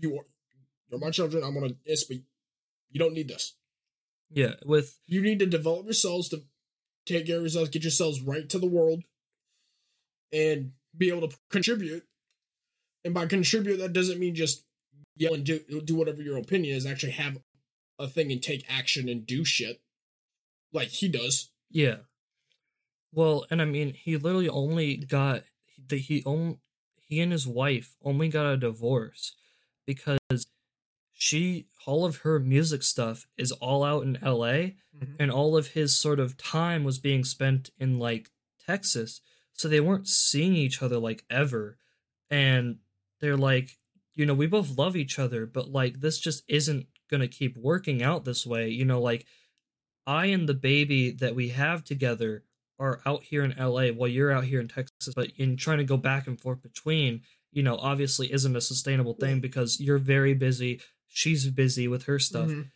you are you're my children. I'm gonna this, but you don't need this. Yeah, with You need to develop yourselves to take care of yourselves, get yourselves right to the world, and be able to contribute. And by contribute, that doesn't mean just yell and do do whatever your opinion is. Actually, have a thing and take action and do shit like he does. yeah. Well, and I mean he literally only got the he only he and his wife only got a divorce because she all of her music stuff is all out in LA mm-hmm. and all of his sort of time was being spent in like Texas. So they weren't seeing each other like ever. And they're like, you know, we both love each other, but like this just isn't going to keep working out this way. You know, like I and the baby that we have together are out here in LA while you're out here in Texas, but in trying to go back and forth between, you know, obviously isn't a sustainable thing because you're very busy. She's busy with her stuff, Mhm.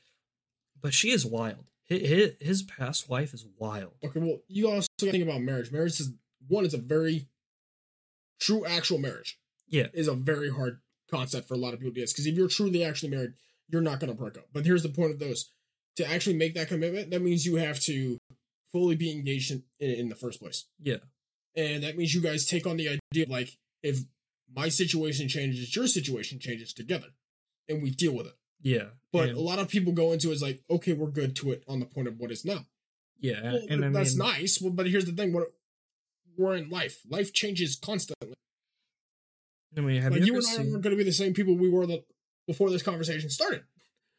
but she is wild. His, his past wife is wild. Okay, well, you also gotta think about marriage. Marriage is one is a very true actual marriage. Yeah. is a very hard concept for a lot of people to get. Because if you're truly actually married, you're not gonna break up. But here's the point of those: to actually make that commitment, that means you have to fully be engaged in, in, in the first place. Yeah. and that means you guys take on the idea of like if my situation changes, your situation changes together, and we deal with it. Yeah. But and, a lot of people go into it as like, okay, we're good to it on the point of what is now. yeah, Well, and I that's mean, nice. Well, but here's the thing: what we're in life. Life changes constantly. I mean, have like you you and I seen? aren't going to be the same people we were the before this conversation started.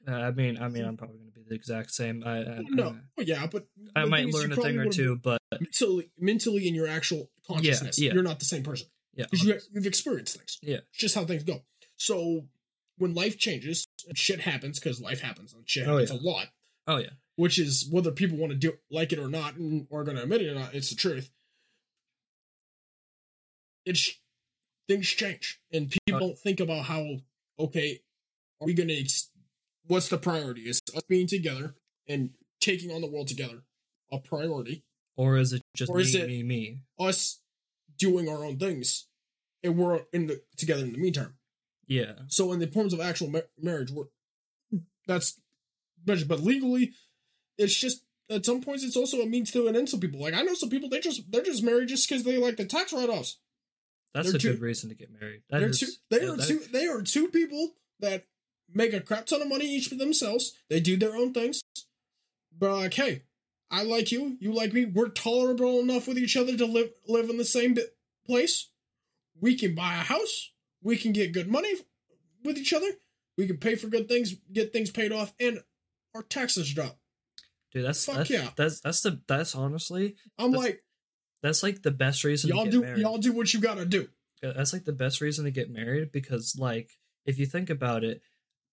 Uh, I mean, I mean, I'm probably going to be the exact same. I, I no, well, yeah, but I might learn a thing or two, but mentally, mentally in your actual consciousness. yeah. You're not the same person yeah, because you, you've experienced things. Yeah. it's just how things go. So when life changes, and shit happens because life happens. And shit Oh, yeah. a lot. oh yeah, which is whether people want to do like it or not and are going to admit it or not it's the truth it's things change and people oh. don't think about how okay are we going to ex- what's the priority is us being together and taking on the world together a priority or is it just Or me, is it- me, me? us doing our own things and we're in the together in the meantime Yeah, so in the terms of actual ma- marriage we're that's but but legally it's just at some points it's also a means to an end some people. Like i know some people they just they're just married just because they like the tax write-offs. That's They're a two- good reason to get married. That they're is- two they yeah, are that- two they are two people that make a crap ton of money each for themselves. They do their own things. But like hey i like you you like me we're tolerable enough with each other to live live in the same place. We can buy a house we can get good money with each other we can pay for good things get things paid off and our taxes drop Dude, that's Fuck that's, yeah. that's that's the that's honestly i'm That's- like that's like the best reason y'all to get do married. y'all do what you gotta do That's like the best reason to get married because like if you think about it,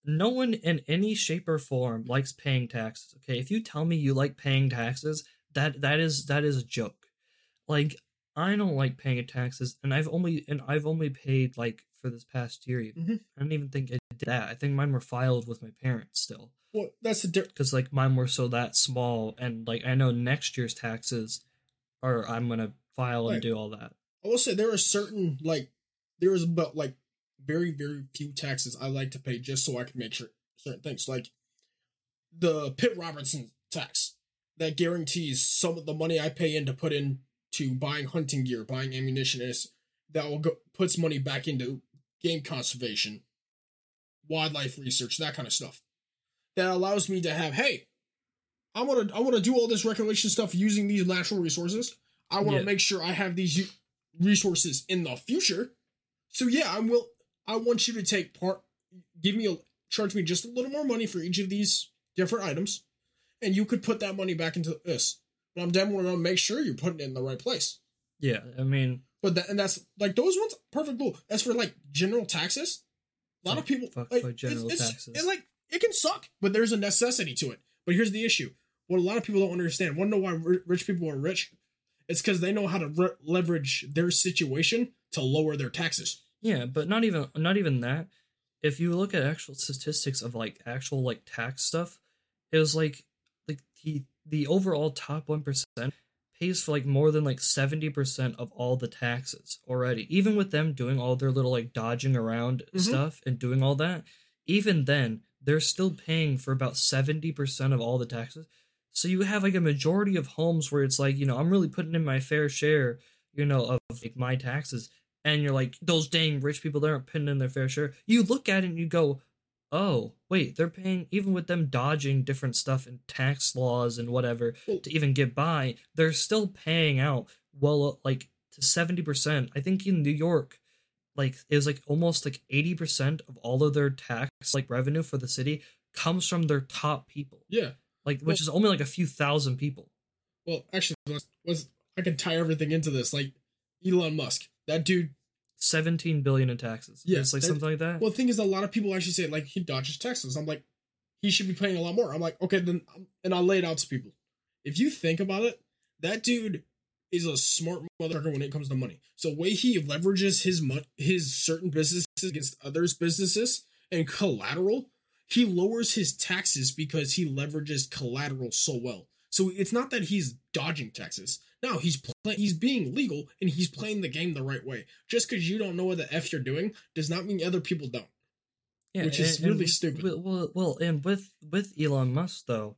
no one in any shape or form likes paying taxes. Okay, if you tell me you like paying taxes, that that is that is a joke. Like I don't like paying taxes, and I've only and I've only paid like for this past year. Even. Mhm. I don't even think I did that. I think mine were filed with my parents still well that's the di- because like mine were so that small, and like I know next year's taxes are I'm gonna file and do all that. I will say there are certain like there is about like very very few taxes I like to pay just so I can make sure certain things like the Pitt Robertson tax that guarantees some of the money I pay in to put in to buying hunting gear, buying ammunition is that will go puts money back into game conservation, wildlife research, that kind of stuff. That allows me to have hey, I want to I want to do all this recreation stuff using these natural resources. I want to Yeah. make sure I have these resources in the future. So yeah, I will. I want you to take part. Give me a charge me just a little more money for each of these different items, and you could put that money back into this. But I'm definitely gonna make sure you're putting it in the right place. Yeah, I mean, But that and that's like those ones perfect rule. As for like general taxes, a lot of people fuck- like, general it's, it's- taxes. It, like it can suck, but there's a necessity to it. But here's the issue: what a lot of people don't understand. Want to know why ri- rich people are rich? It's because they know how to re- leverage their situation to lower their taxes. Yeah, but not even not even that. If you look at actual statistics of like actual like tax stuff, it was like like the the overall top one percent pays for like more than like seventy percent of all the taxes already. Even with them doing all their little like dodging around Mhm. stuff and doing all that, even then they're still paying for about seventy percent of all the taxes. So you have like a majority of homes where it's like you know I'm really putting in my fair share, you know, of like my taxes and you're like those dang rich people they aren't putting in their fair share you look at it and you go oh wait they're paying even with them dodging different stuff and tax laws and whatever Well- to even get by they're still paying out well uh, like to 70% i think in new york like it was like almost like 80% of all of their tax like revenue for the city comes from their top people Yeah. like which is only like a few thousand people Well, actually, was, was I can tie everything into this. Like Elon Musk, that dude. 17 billion in taxes Yeah, it's like something like that Well, the thing is, a lot of people actually say like he dodges taxes. I'm like, he should be paying a lot more. I'm like, okay, then, and I'll lay it out to people. If you think about it, that dude is a smart motherfucker when it comes to money. So way he leverages his mon- his certain businesses against others' businesses and collateral, he lowers his taxes because he leverages collateral so well. So it's not that he's dodging taxes. No, he's play- he's being legal and he's playing the game the right way. Just because you don't know what the f you're doing does not mean other people don't. Yeah, which is and- and really with- stupid. Well, well, and with with Elon Musk though,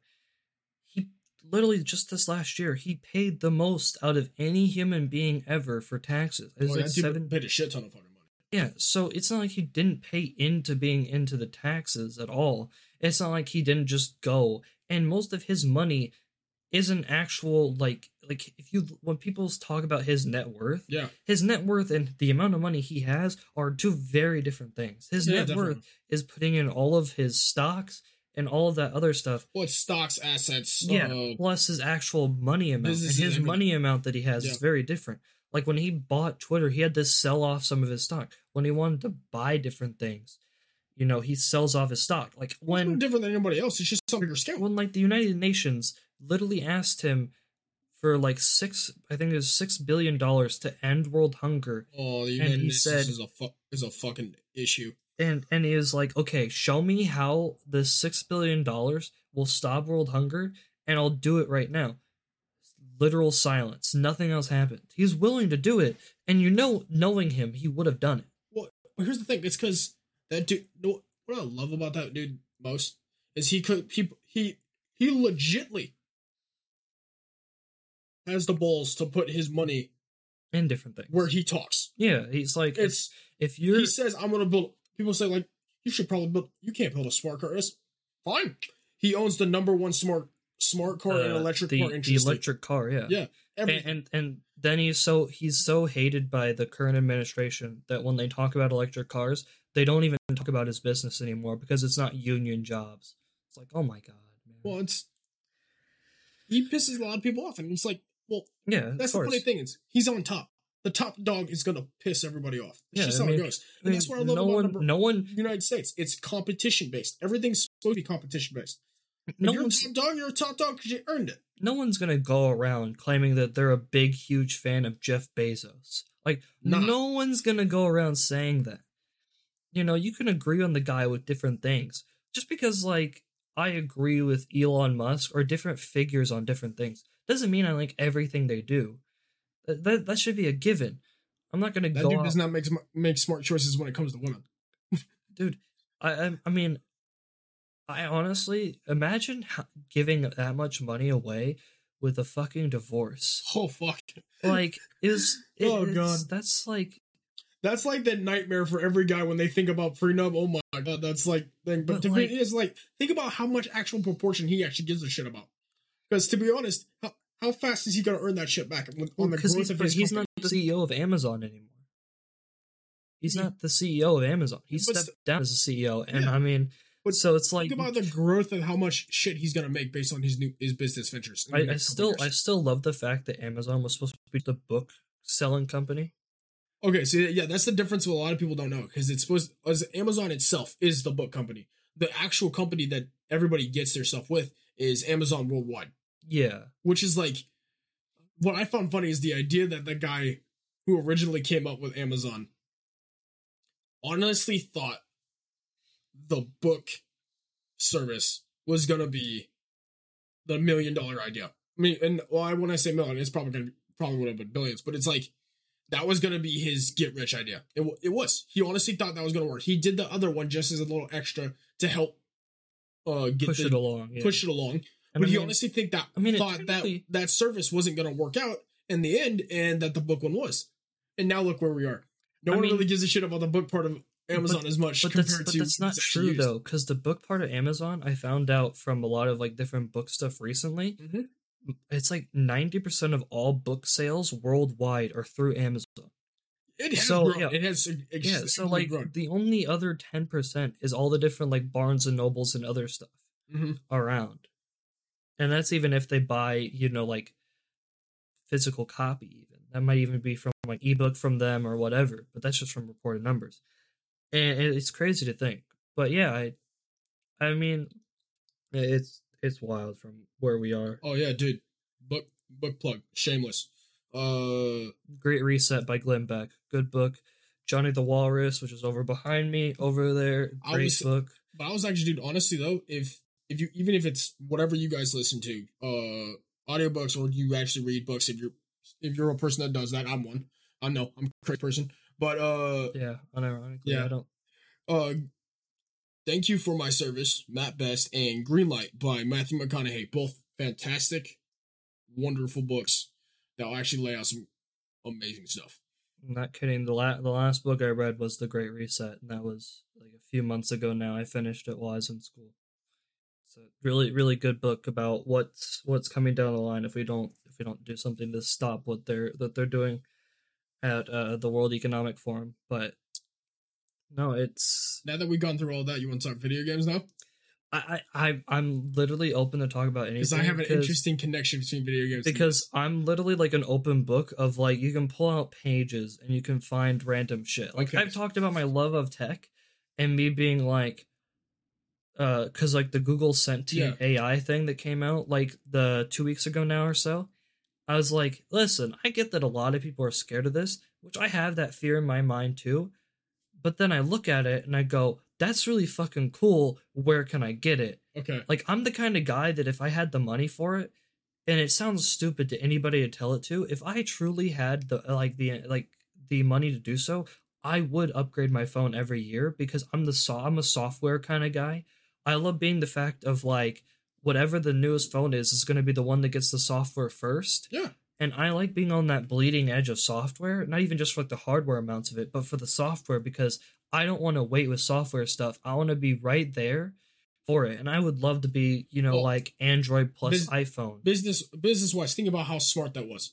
he literally just this last year, he paid the most out of any human being ever for taxes. It was Oh, like seven. paid a shit ton of fucking money. Yeah, so it's not like he didn't pay into being into the taxes at all. It's not like he didn't just go. And most of his money isn't actual like like if you when people talk about his net worth, Yeah, his net worth and the amount of money he has are two very different things. His Yeah, net definitely. worth is putting in all of his stocks and all of that other stuff. Well, it's stocks, assets. Yeah, uh, plus his actual money amount. And his money amount that he has Yeah. is very different. Like when he bought Twitter, he had to sell off some of his stock. When he wanted to buy different things, you know, he sells off his stock. Like it's no when different than anybody else. It's just on a bigger scale. when like the United Nations literally asked him for like six I think it was six billion dollars to end world hunger Oh, the United he Nations said- is a fu- is a fucking issue. and and he was like, okay, show me how this six billion dollars will stop world hunger, and I'll do it right now. Literal silence. Nothing else happened. He's willing to do it, and you know, knowing him, he would have done it. Well, here's the thing. It's because that dude. What I love about that dude most is he could he he he legitly has the balls to put his money In different things. where he talks. yeah, he's like, It's if you're he says I'm gonna build. People say like you should probably build. You can't build a smart car. It's fine. He owns the number one smart smart car and uh, electric the, car the electric car, yeah. Yeah, and, and and then he's so he's so hated by the current administration that when they talk about electric cars, they don't even talk about his business anymore because it's not union jobs. It's like, oh my god, man. well, it's he pisses a lot of people off, and it's like, well, yeah, that's the funny thing is he's on top. The top dog is gonna piss everybody off. It's Yeah, just I how mean- it goes. I And mean, that's what I love no about one, number, no one, the United States. It's competition based. Everything's supposed to be competition based. no you're a one's, top dog, you're a top dog because you earned it. no one's gonna go around claiming that they're a big, huge fan of Jeff Bezos. Like, Nah. no one's gonna go around saying that. You know, you can agree on the guy with different things. Just because, like, I agree with Elon Musk or different figures on different things doesn't mean I like everything they do. That that, that should be a given. I'm not gonna That go dude does not make sm- make smart choices when it comes to women. (laughs) dude. I, I I mean, I honestly imagine giving that much money away with a fucking divorce. Oh fuck. Like is it, (laughs) Oh, God. that's like That's like the nightmare for every guy when they think about prenup. Oh my god, that's like thing. But, But, the like- thing is, like, think about how much actual proportion he actually gives a shit about. Because to be honest, how, how fast is he gonna earn that shit back on the growth he's, of his he's company? not the CEO of Amazon anymore. He's He- not the CEO of Amazon. He But stepped down as a CEO, and Yeah. I mean, But so it's like Think about the growth of how much shit he's gonna make based on his new his business ventures. I, I still years. I still love the fact that Amazon was supposed to be the book selling company. Okay, so yeah, that's the difference. What a lot of people don't know because it's supposed as Amazon itself is the book company. The actual company that everybody gets their stuff with is Amazon Worldwide, Yeah, which is like what I found funny is the idea that the guy who originally came up with Amazon honestly thought the book service was gonna be the million dollar idea. I mean, and well, I- when I say million, it's probably gonna be, probably would have been billions, but it's like that was gonna be his get rich idea. It, wa- it was. He honestly thought that was gonna work. He did the other one just as a little extra to help uh get push the, it along. Yeah. push it along. And but I mean, honestly think that I mean, thought that that service wasn't gonna work out in the end, and that the book one was. And now look where we are. No I one mean- really gives a shit about the book part of Amazon as much but compared that's but that's not true used. though, because the book part of Amazon, I found out from a lot of like different book stuff recently. Mhm. It's like ninety percent of all book sales worldwide are through Amazon. It has So, grown. yeah. It has Yeah, so like grown. the only other ten percent is all the different like Barnes and Nobles and other stuff Mhm. around, and that's even if they buy you know like physical copy. Even that might even be from like ebook from them or whatever, but that's just from reported numbers, and it's crazy to think. But yeah, I, I mean, it's it's wild from where we are. Oh yeah, dude. Book book plug. Shameless. Uh Great Reset by Glenn Beck, good book. Johnny the Walrus, which is over behind me, over there, I great was- book. but I was actually dude, honestly though, if if you even if it's whatever you guys listen to, uh audiobooks or you actually read books, if you're if you're a person that does that, I'm one. I know, I'm a crazy person. But uh Yeah, unironically, Yeah. I don't. uh Thank You for My Service, Mat Best, and Greenlight by Matthew McConaughey. Both fantastic, wonderful books that will actually lay out some amazing stuff. I'm not kidding. The la- the last book I read was The Great Reset, and that was like a few months ago now. I finished it while I was in school. Really really good book about what's what's coming down the line if we don't if we don't do something to stop what they're that they're doing at uh, the World Economic Forum. But no, it's Now that we've gone through all that, you want to talk video games now? I I I'm literally open to talk about anything Because I have an interesting connection between video games. and because I'm literally like an open book of like you can pull out pages and you can find random shit. Like Okay. I've talked about my love of tech and me being like uh cuz like the Google Sentient AI thing that came out like the 2 weeks ago now or so. I was like, "Listen, I get that a lot of people are scared of this, which I have that fear in my mind too. But then I look at it and I go, that's really fucking cool. Where can I get it? okay, Like I'm the kind of guy that if I had the money for it, and it sounds stupid to anybody to tell it to, if I truly had the like the like the money to do so, I would upgrade my phone every year because I'm the so- I'm a software kind of guy. I love being the fact of like whatever the newest phone is is going to be the one that gets the software first. Yeah. And I like being on that bleeding edge of software, not even just for like the hardware amounts of it, but for the software because I don't want to wait with software stuff. I want to be right there for it. And I would love to be, you know, Well, like Android plus bus- iPhone. business business wise, think about how smart that was.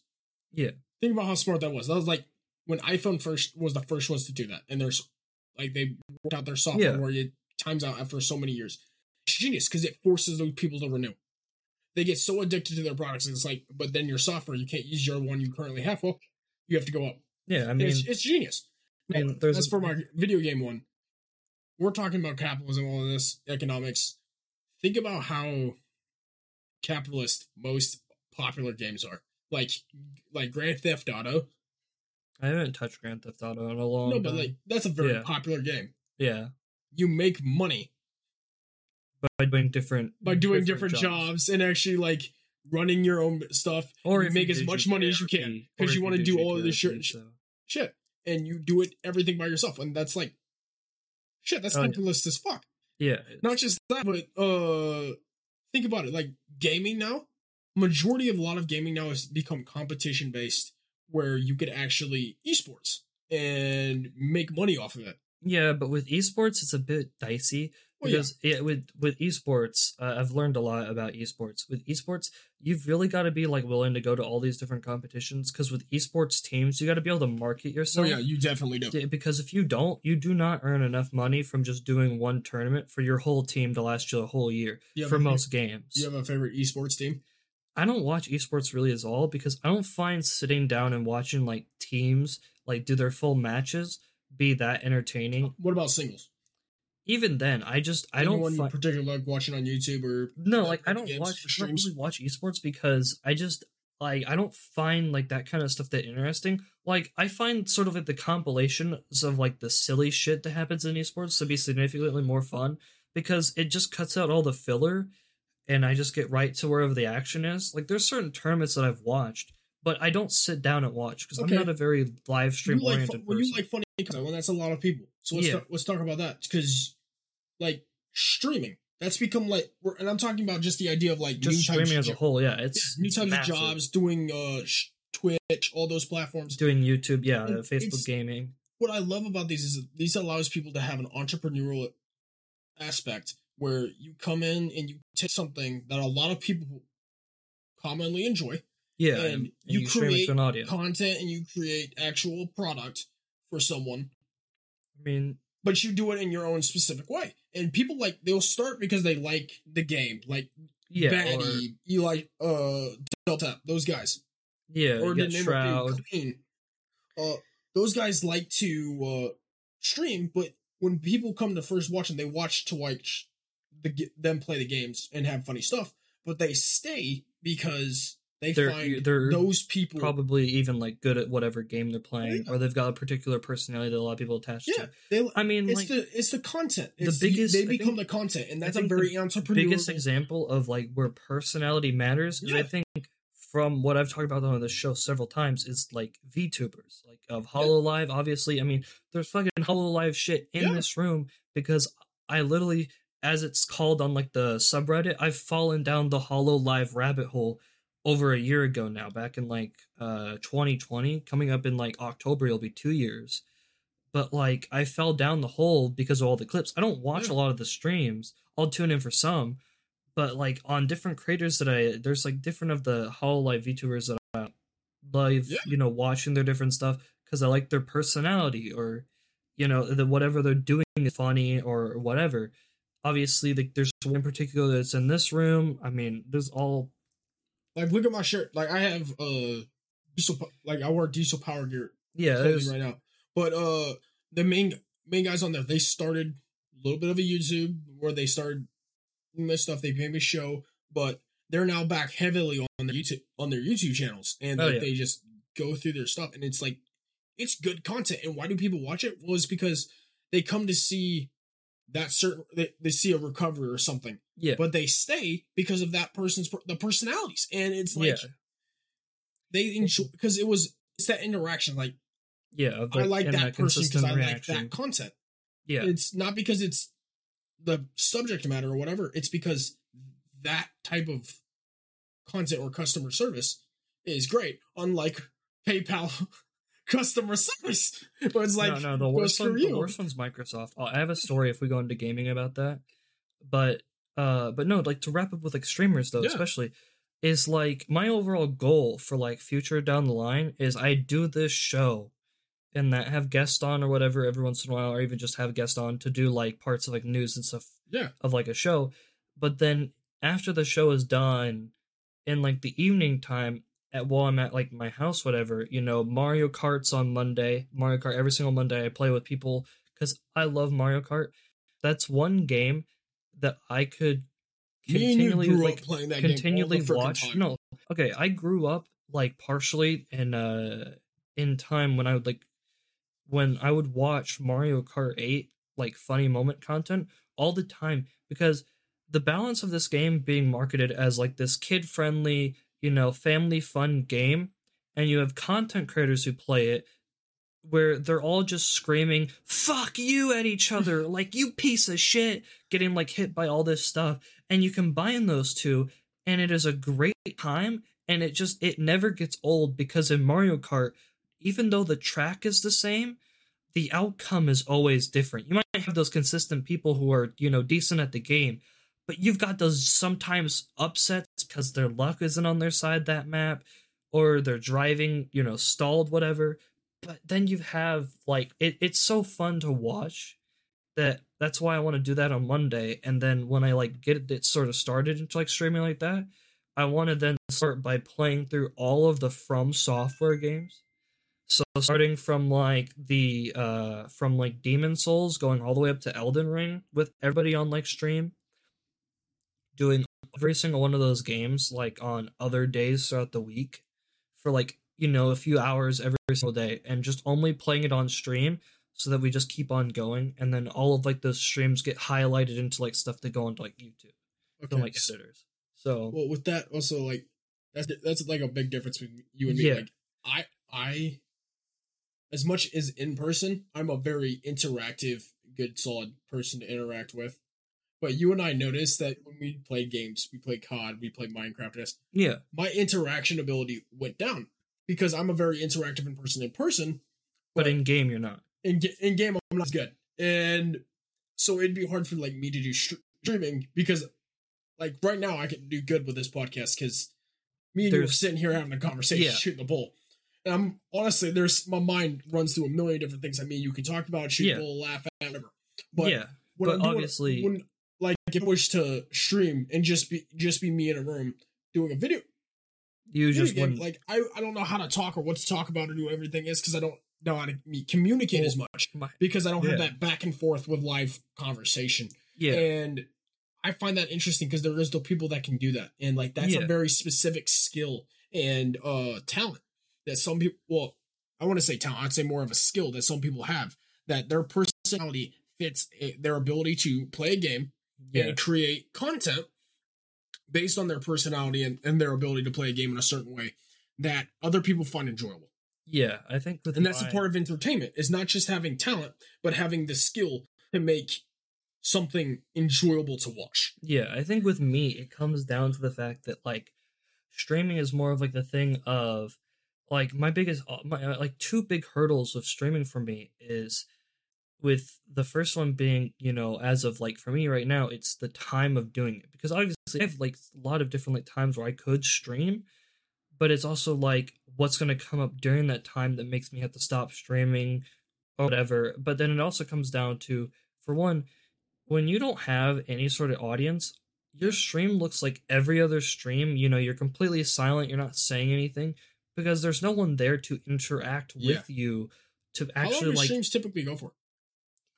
Yeah. Think about how smart that was. That was like when iPhone first was the first ones to do that, and there's like they worked out their software Yeah. where it times out after so many years. It's genius because it forces those people to renew. They get so addicted to their products, and it's like, but then your software, you can't use your one you currently have. Well, you have to go up. Yeah. I mean, it's, it's genius. I mean, as a- for my video game one, we're talking about capitalism, all of this economics. Think about how capitalist most popular games are. Like like Grand Theft Auto. I haven't touched Grand Theft Auto in a long no, but time. like that's a very Yeah. popular game. yeah. You make money By doing different by doing different, jobs. and actually like running your own stuff. Or you make as much money as you can, because or you wanna do all of this shit- so- Shit. And you do it everything by yourself. And that's like shit, that's Oh, yeah. as fuck. Yeah. not just that, but uh think about it. Like gaming now, majority of a lot of gaming now has become competition based, where you could actually esports and make money off of it. Yeah, but with esports, it's a bit dicey Well, yeah. because with with esports, uh, I've learned a lot about esports. With esports, you've really got to be like willing to go to all these different competitions. Because with esports teams, you got to be able to market yourself. Oh, yeah, you definitely do. Because if you don't, you do not earn enough money from just doing one tournament for your whole team to last you a whole year for most games. You have a favorite esports team? I don't watch esports really at all because I don't find sitting down and watching like teams like do their full matches be that entertaining. What about singles? Even then, I just I don't Anyone you particularly like watching on YouTube or no uh, like I don't watch I don't really watch esports because I just like I don't find like that kind of stuff that interesting. Like I find sort of like the compilations of like the silly shit that happens in esports to be significantly more fun because it just cuts out all the filler and I just get right to wherever the action is. Like there's certain tournaments that I've watched, but I don't sit down and watch because Okay. I'm not a very live stream you like, oriented fu- well, person. you like funny content. Well, that's a lot of people. So let's Yeah. talk, let's talk about that because, like, streaming that's become like, and I'm talking about just the idea of like just new streaming types as a of, whole, yeah, yeah, it's new types massive. of jobs, doing uh sh- Twitch, all those platforms. doing YouTube, yeah, Facebook gaming. What I love about these is these allows people to have an entrepreneurial aspect where you come in and you take something that a lot of people commonly enjoy, Yeah, and and, and you you, create an audience. content, and you create actual product for someone I mean, but you do it in your own specific way. And people like they'll start because they like the game, like yeah, or, Batty, Eli, uh, Delta, those guys, yeah, or the name Shroud. of Clean. Uh, those guys like to uh stream, but when people come to first watch them, they watch to watch the them play the games and have funny stuff, but they stay because they They're- find they're those people Probably even like good at whatever game they're playing, Yeah. or they've got a particular personality that a lot of people attach yeah to. they I mean, it's like the it's the content. the It's biggest- they become think- the content, and that's a the very entrepreneurial. biggest example of like where personality matters is I think from what I've talked about on this show several times is like VTubers, like of Hollow Hololive. Obviously, I mean, there's fucking Hololive shit in Yeah. this room because I literally as it's called on like the subreddit, I've fallen down the Hololive rabbit hole over a year ago now, back in like uh 2020, coming up in like October, it'll be two years. But like I fell down the hole because of all the clips. I don't watch Yeah. a lot of the streams. I'll tune in for some, but like on different creators that I there's like different of the Hololive VTubers that I live, Yeah. you know, watching their different stuff because I like their personality or you know the whatever they're doing is funny or whatever. Obviously, like there's one in particular that's in this room. I mean, there's all Like, look at my shirt. Like, I have uh, diesel. Like, I wear diesel power gear yeah, there's right now. But uh, the main main guys on there, they started a little bit of a YouTube where they started this stuff. They made a show, but they're now back heavily on their YouTube on their YouTube channels, and Oh, like, yeah. they just go through their stuff, and it's like it's good content. And why do people watch it? Well, it's because they come to see that certain they, they see a recovery or something, yeah, but they stay because of that person's per- the personalities, and it's like yeah, they enjoy because it was it's that interaction like yeah. I like that person because I like that content. Yeah, It's not because it's the subject matter or whatever. It's because that type of content or customer service is great. Unlike PayPal (laughs) customer service, where it's like, no, no. The worst one, the worst one's Microsoft. I have a story if we go into gaming about that, but uh, but no, like to wrap up with like streamers though, Yeah. especially is like my overall goal for like future down the line is I do this show and that have guests on or whatever every once in a while, or even just have guests on to do like parts of like news and stuff yeah, of like a show. But then after the show is done, in like the evening time, at while I'm at like my house, whatever, you know, Mario Kart's on Monday. Mario Kart every single Monday. I play with people because I love Mario Kart. That's one game that I could continually like up playing that continually game all the watch. time. No, okay, I grew up like partially in uh in time when I would like when I would watch Mario Kart 8 like funny moment content all the time because the balance of this game being marketed as like this kid friendly, you know, family fun game and you have content creators who play it where they're all just screaming fuck you at each other. (laughs) Like you piece of shit getting like hit by all this stuff. And you combine those two and it is a great time and it just it never gets old because in Mario Kart even though the track is the same the outcome is always different. You might have those consistent people who are you know decent at the game but you've got those sometimes upsets because their luck isn't on their side that map or they're driving you know stalled whatever but then you have like it, it's so fun to watch that that's why I want to do that on Monday. And then when I like get it sort of started into like streaming like that, I want to then start by playing through all of the From Software games. So starting from like the uh from like Demon's Souls going all the way up to Elden Ring with everybody on like stream doing every single one of those games like on other days throughout the week for like you know a few hours every single day and just only playing it on stream so that we just keep on going and then all of like those streams get highlighted into like stuff that go onto like youtube from like editors. So well with that also like that's that's like a big difference between you and me Yeah. like i i as much as in person i'm a very interactive good solid person to interact with. But you and i noticed that when we played games we played cod we played minecraft yeah. my interaction ability went down because i'm a very interactive in person in person but in game you're not. in, in game i'm not as good. And so it'd be hard for like me to do str- streaming because like right now i can do good with this podcast because me and you are sitting here having a conversation Yeah. shooting the bull. And i'm honestly there's my mind runs through a million different things i mean you can talk about shoot Yeah. the bull laugh at whatever. But yeah. but I'm doing- obviously- when like if I wish to stream and just be just be me in a room doing a video you just game, wouldn't like I, I don't know how to talk or what to talk about or do everything is because I don't know how to communicate as much my, because I don't Yeah. have that back and forth with live conversation. yeah And I find that interesting because there is the people that can do that. And like that's Yeah. a very specific skill and uh talent that some people well, I want to say talent, I'd say more of a skill that some people have that their personality fits eh, their ability to play a game yeah and create content based on their personality and, and their ability to play a game in a certain way that other people find enjoyable. yeah i think with And that's the part of entertainment is not just having talent, but having the skill to make something enjoyable to watch. Yeah, I think with me, it comes down to the fact that like streaming is more of like the thing of like my biggest uh, my uh, like two big hurdles of streaming for me is with the first one being you know as of like for me right now it's the time of doing it because obviously i have like a lot of different like times where i could stream but it's also like what's going to come up during that time that makes me have to stop streaming or whatever but then it also comes down to for one when you don't have any sort of audience your stream looks like every other stream you know you're completely silent you're not saying anything because there's no one there to interact Yeah. with you to How long actually like streams typically go for?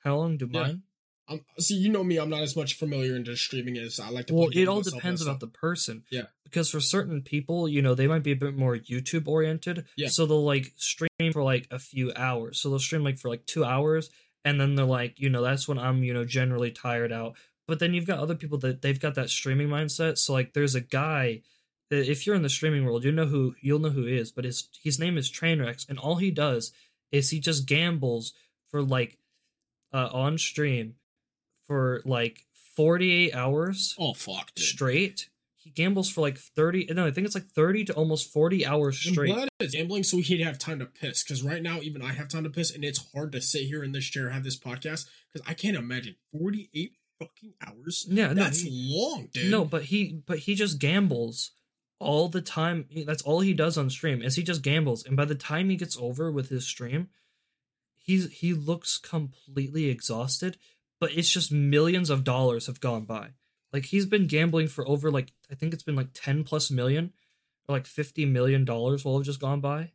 How long do Yeah. mine Um, see, you know me. I'm not as much familiar into streaming as I like to. well it all depends about the person Yeah. because for certain people you know they might be a bit more youtube oriented Yeah. so they'll like stream for like a few hours so they'll stream like for like two hours and then they're like you know that's when i'm you know generally tired out but then you've got other people that they've got that streaming mindset so like there's a guy that if you're in the streaming world you know who you'll know who he is but his his name is trainwrecks and all he does is he just gambles for like uh on stream for like 48 hours Oh fuck, dude. straight. He gambles for like 30, no, I think it's like 30 to almost 40 hours straight. it's gambling so he'd have time to piss. Because right now, even I have time to piss, and it's hard to sit here in this chair and have this podcast. Because I can't imagine 48 fucking hours. Yeah, no, That's he- long, dude. no, but he but he just gambles all the time. That's all he does on stream is he just gambles and by the time he gets over with his stream, he's he looks completely exhausted, but it's just millions of dollars have gone by. Like he's been gambling for over like I think it's been like 10 plus million or like 50 million dollars will have just gone by.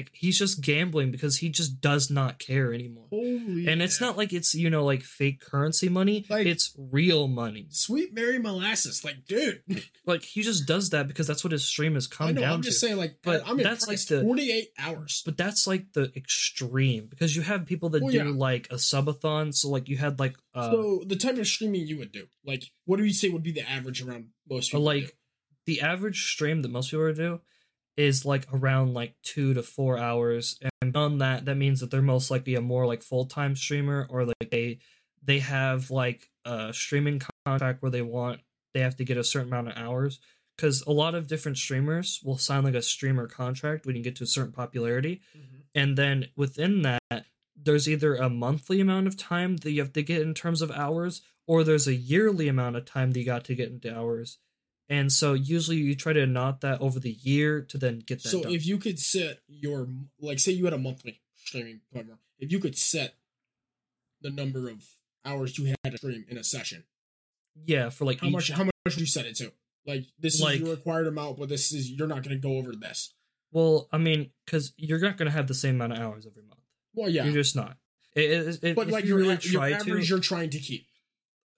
Like he's just gambling because he just does not care anymore. Holy and it's not like it's you know like fake currency money Like- it's real money Sweet Mary Molasses. Like, dude. (laughs) like he just does that because that's what his stream has come I know. down I'm just to saying, like, But I'm that's like the- 48 hours. but that's like the extreme because you have people that Well, do yeah. like a subathon so like you had like uh so, the type of streaming you would do, like, what do you say would be the average around most people? like do? the average stream that most people would do is like around like two to four hours and on that that means that they're most likely a more like full-time streamer or like they they have like a streaming contract where they want they have to get a certain amount of hours because a lot of different streamers will sign like a streamer contract when you get to a certain popularity Mhm. and then within that there's either a monthly amount of time that you have to get in terms of hours or there's a yearly amount of time that you got to get into hours and so usually you try to knot that over the year to then get that So, done. if you could set your, like, say you had a monthly streaming timer, if you could set the number of hours you had to stream in a session, yeah for like how each, much how much would you set it to? Like this is Like- your required amount, but this is you're not going to go over this. well i mean because you're not going to have the same amount of hours every month Well, yeah, you're just not it, it, it, but like you your, really your average, to you're trying to keep.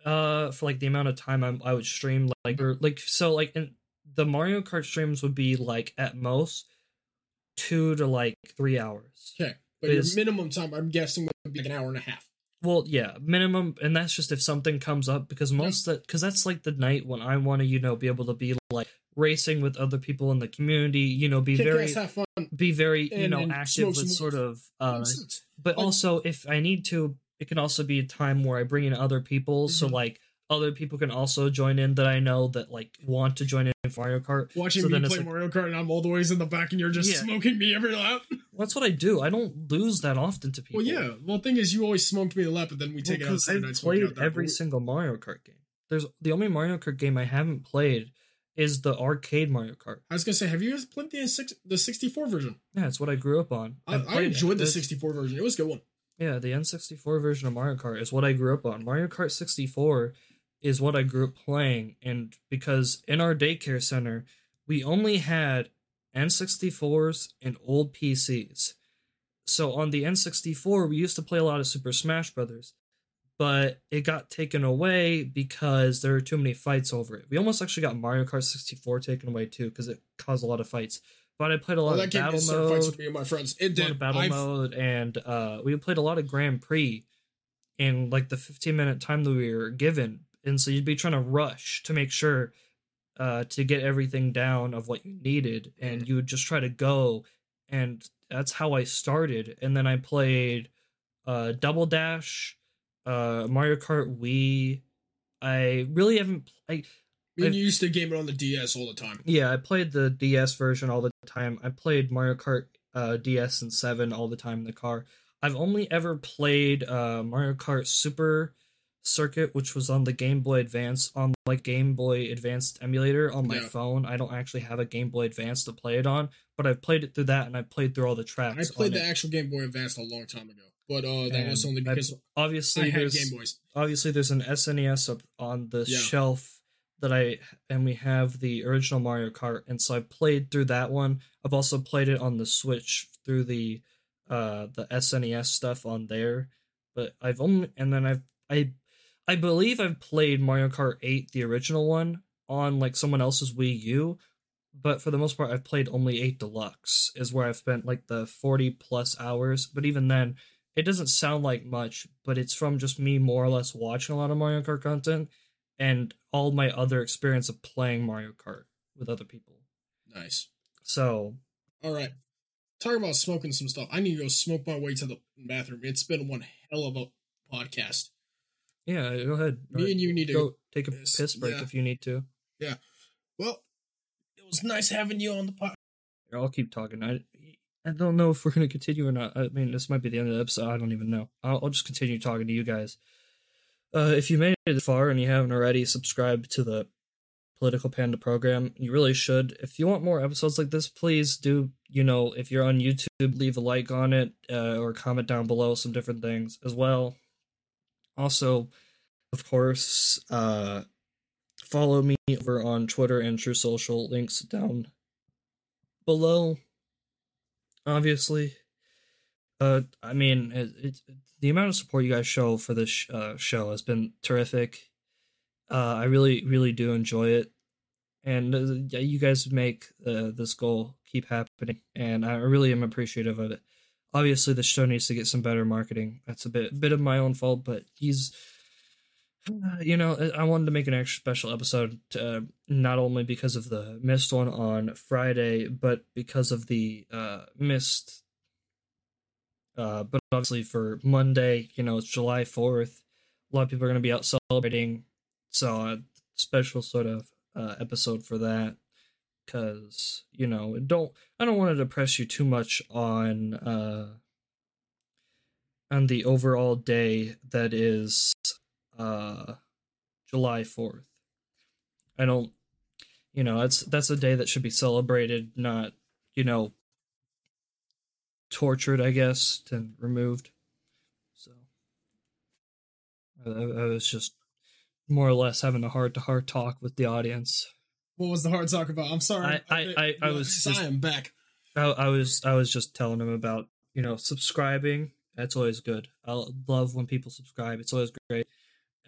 Uh for like the amount of time I'm, i would stream like or like so like in the mario kart streams would be like at most two to like three hours Okay, but Is- your minimum time, I'm guessing, would be like an hour and a half. Well, yeah, minimum, and that's just if something comes up because most that because that's like the night when I want to you know be able to be like racing with other people in the community, you know, be Kick very ass, have fun. be very you know and active with sort of uh, but also if I need to, it can also be a time where I bring in other people, so Mhm. like other people can also join in that I know that like want to join in Mario Kart. Watching so me play like- Mario Kart and I'm all the ways in the back and you're just Yeah. smoking me every lap. (laughs) That's what I do. I don't lose that often to people. Well, yeah. Well, the thing is, you always smoked me a lap, but then we take it Well, 'cause outside and I I've played out every single Mario Kart game. There's the only Mario Kart game I haven't played is the arcade Mario Kart. I was gonna say, have you guys played the N6 the 64 version? Yeah, it's what I grew up on. I, I've I played it. enjoyed the 64 version. It was a good one. Yeah, the N64 version of Mario Kart is what I grew up on. Mario Kart 64 is what I grew up playing, and because in our daycare center, we only had N64s and old PCs. So on the N64, we used to play a lot of Super Smash Brothers, but it got taken away because there were too many fights over it. We almost actually got Mario Kart 64 taken away too because it caused a lot of fights. But I played a lot Well, of battle fights mode with me and my friends. It did. battle I've- mode and uh we played a lot of grand prix in like the 15 minute time that we were given and so you'd be trying to rush to make sure uh to get everything down of what you needed and you would just try to go and that's how i started and then i played uh double dash uh, Mario Kart Wii. I really haven't. I I you used to game it on the DS all the time. yeah, I played the DS version all the time. I played Mario Kart uh, DS and Seven all the time in the car. I've only ever played uh, Mario Kart Super Circuit, which was on the Game Boy Advance on like Game Boy Advanced emulator on my Yeah. phone. I don't actually have a Game Boy Advance to play it on, but I've played it through that and I played through all the tracks. I played the it. actual Game Boy Advance a long time ago, but uh, that was only I- because I Obviously, had there's Game Boys. obviously there's an SNES up on the Yeah. shelf that I and we have the original Mario Kart and so I played through that one. I've also played it on the Switch through the uh the SNES stuff on there. But I've only and then I've I I believe I've played Mario Kart 8 the original one on like someone else's Wii U, but for the most part I've played only 8 Deluxe is where I've spent like the 40 plus hours, but even then it doesn't sound like much, but it's from just me more or less watching a lot of Mario Kart content and all my other experience of playing Mario Kart with other people. Nice. So, All right. Talking about smoking some stuff. I need to go smoke my way to the bathroom. It's been one hell of a podcast. yeah, go ahead. Me and you need to go take a piss. piss break Yeah. if you need to. Yeah. Well, it was nice having you on the pod. Here, I'll keep talking. I I don't know if we're going to continue or not. I mean, this might be the end of the episode. I don't even know. I'll, I'll just continue talking to you guys. Uh, if you made it far and you haven't already, subscribed to the Political Panda program. You really should. If you want more episodes like this, please do. You know, if you're on YouTube, leave a like on it uh, or comment down below some different things as well. Also, of course, uh, follow me over on Twitter and Truth Social. Links down below obviously uh i mean it, it, the amount of support you guys show for this sh- uh, show has been terrific. Uh i really really do enjoy it. And uh, you guys make uh, this goal keep happening and i really am appreciative of it. Obviously the show needs to get some better marketing. That's a bit bit of my own fault but he's (sighs) you know i wanted to make an extra special episode uh, not only because of the missed one on friday but because of the uh missed uh but obviously for monday you know it's july 4th a lot of people are going to be out celebrating. So a special sort of uh episode for that. Because you know don't i don't want to depress you too much on uh on the overall day that is uh July 4th. I don't you know, that's that's a day that should be celebrated, not, you know, tortured, I guess, and removed. So I, I was just more or less having a heart to heart talk with the audience. What was the hard talk about? I'm sorry. I- I- I- I was just- I am back. I, I was I was just telling him about you know subscribing. That's always good. I love when people subscribe. It's always great.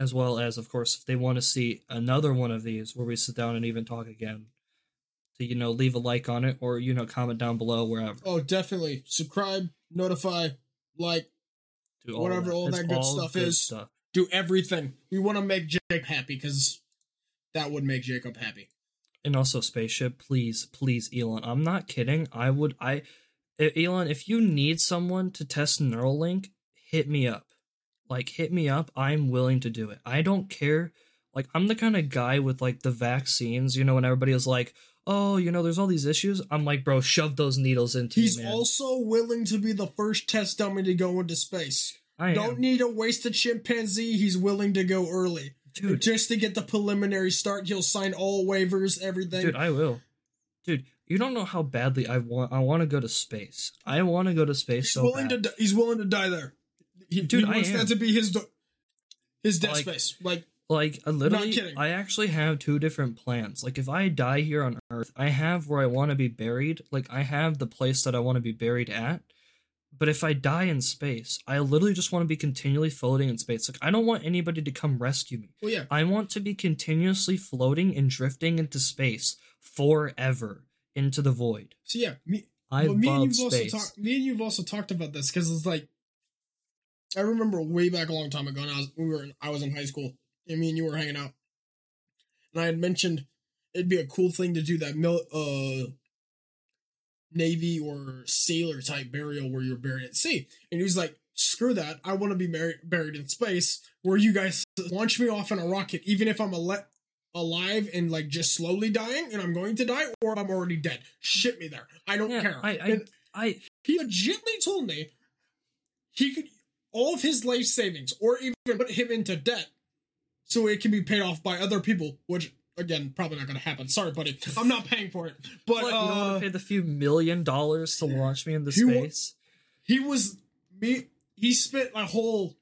As well as, of course, if they want to see another one of these where we sit down and even talk again, to you know leave a like on it or you know comment down below wherever. Oh, definitely. Subscribe, notify, like, Do whatever all It's that good stuff is. Stuff. do everything. We want to make Jacob happy because that would make Jacob happy. And also, spaceship, please, please, Elon. I'm not kidding. I would, I, Elon, if you need someone to test Neuralink, hit me up. Like, hit me up. I'm willing to do it. I don't care. Like, I'm the kind of guy with like the vaccines. You know, when everybody is like, "Oh, you know, there's all these issues." I'm like, bro, shove those needles into He's also willing to be the first test dummy to go into space. I. Don't need a wasted chimpanzee. He's willing to go early. dude. Just to get the preliminary start, he'll sign all waivers, everything. Dude, I will. Dude, you don't know how badly I want. I want to go to space. I want to go to space he's so willing bad. to. He's willing to die there. He, Dude, he I wants am. that to be his do- his death Like- space. Like Like uh, literally. I actually have two different plans. Like if I die here on Earth, I have where I want to be buried. Like I have the place that I want to be buried at. But if I die in space, I literally just want to be continually floating in space. Like I don't want anybody to come rescue me. well, yeah. I want to be continuously floating and drifting into space forever into the void. So yeah, me, I well, me and you've also space. talked. Me and you've also talked about this because it's like, I remember way back a long time ago. And I was we were in, I was in high school, and me and you were hanging out, and I had mentioned it'd be a cool thing to do that mil, uh navy or sailor type burial where you're buried at sea. And he was like, screw that. I want to be mar- buried in space where you guys launch me off in a rocket, even if I'm a alive and like just slowly dying and I'm going to die or I'm already dead. Ship me there. I don't Yeah, care. I- I- I he legitimately told me he could all of his life savings or even put him into debt so it can be paid off by other people, which again probably not gonna happen. Sorry, buddy. I'm not paying for it. But what, you don't uh, want to pay the few million dollars to launch me into He space. he was me he spent a whole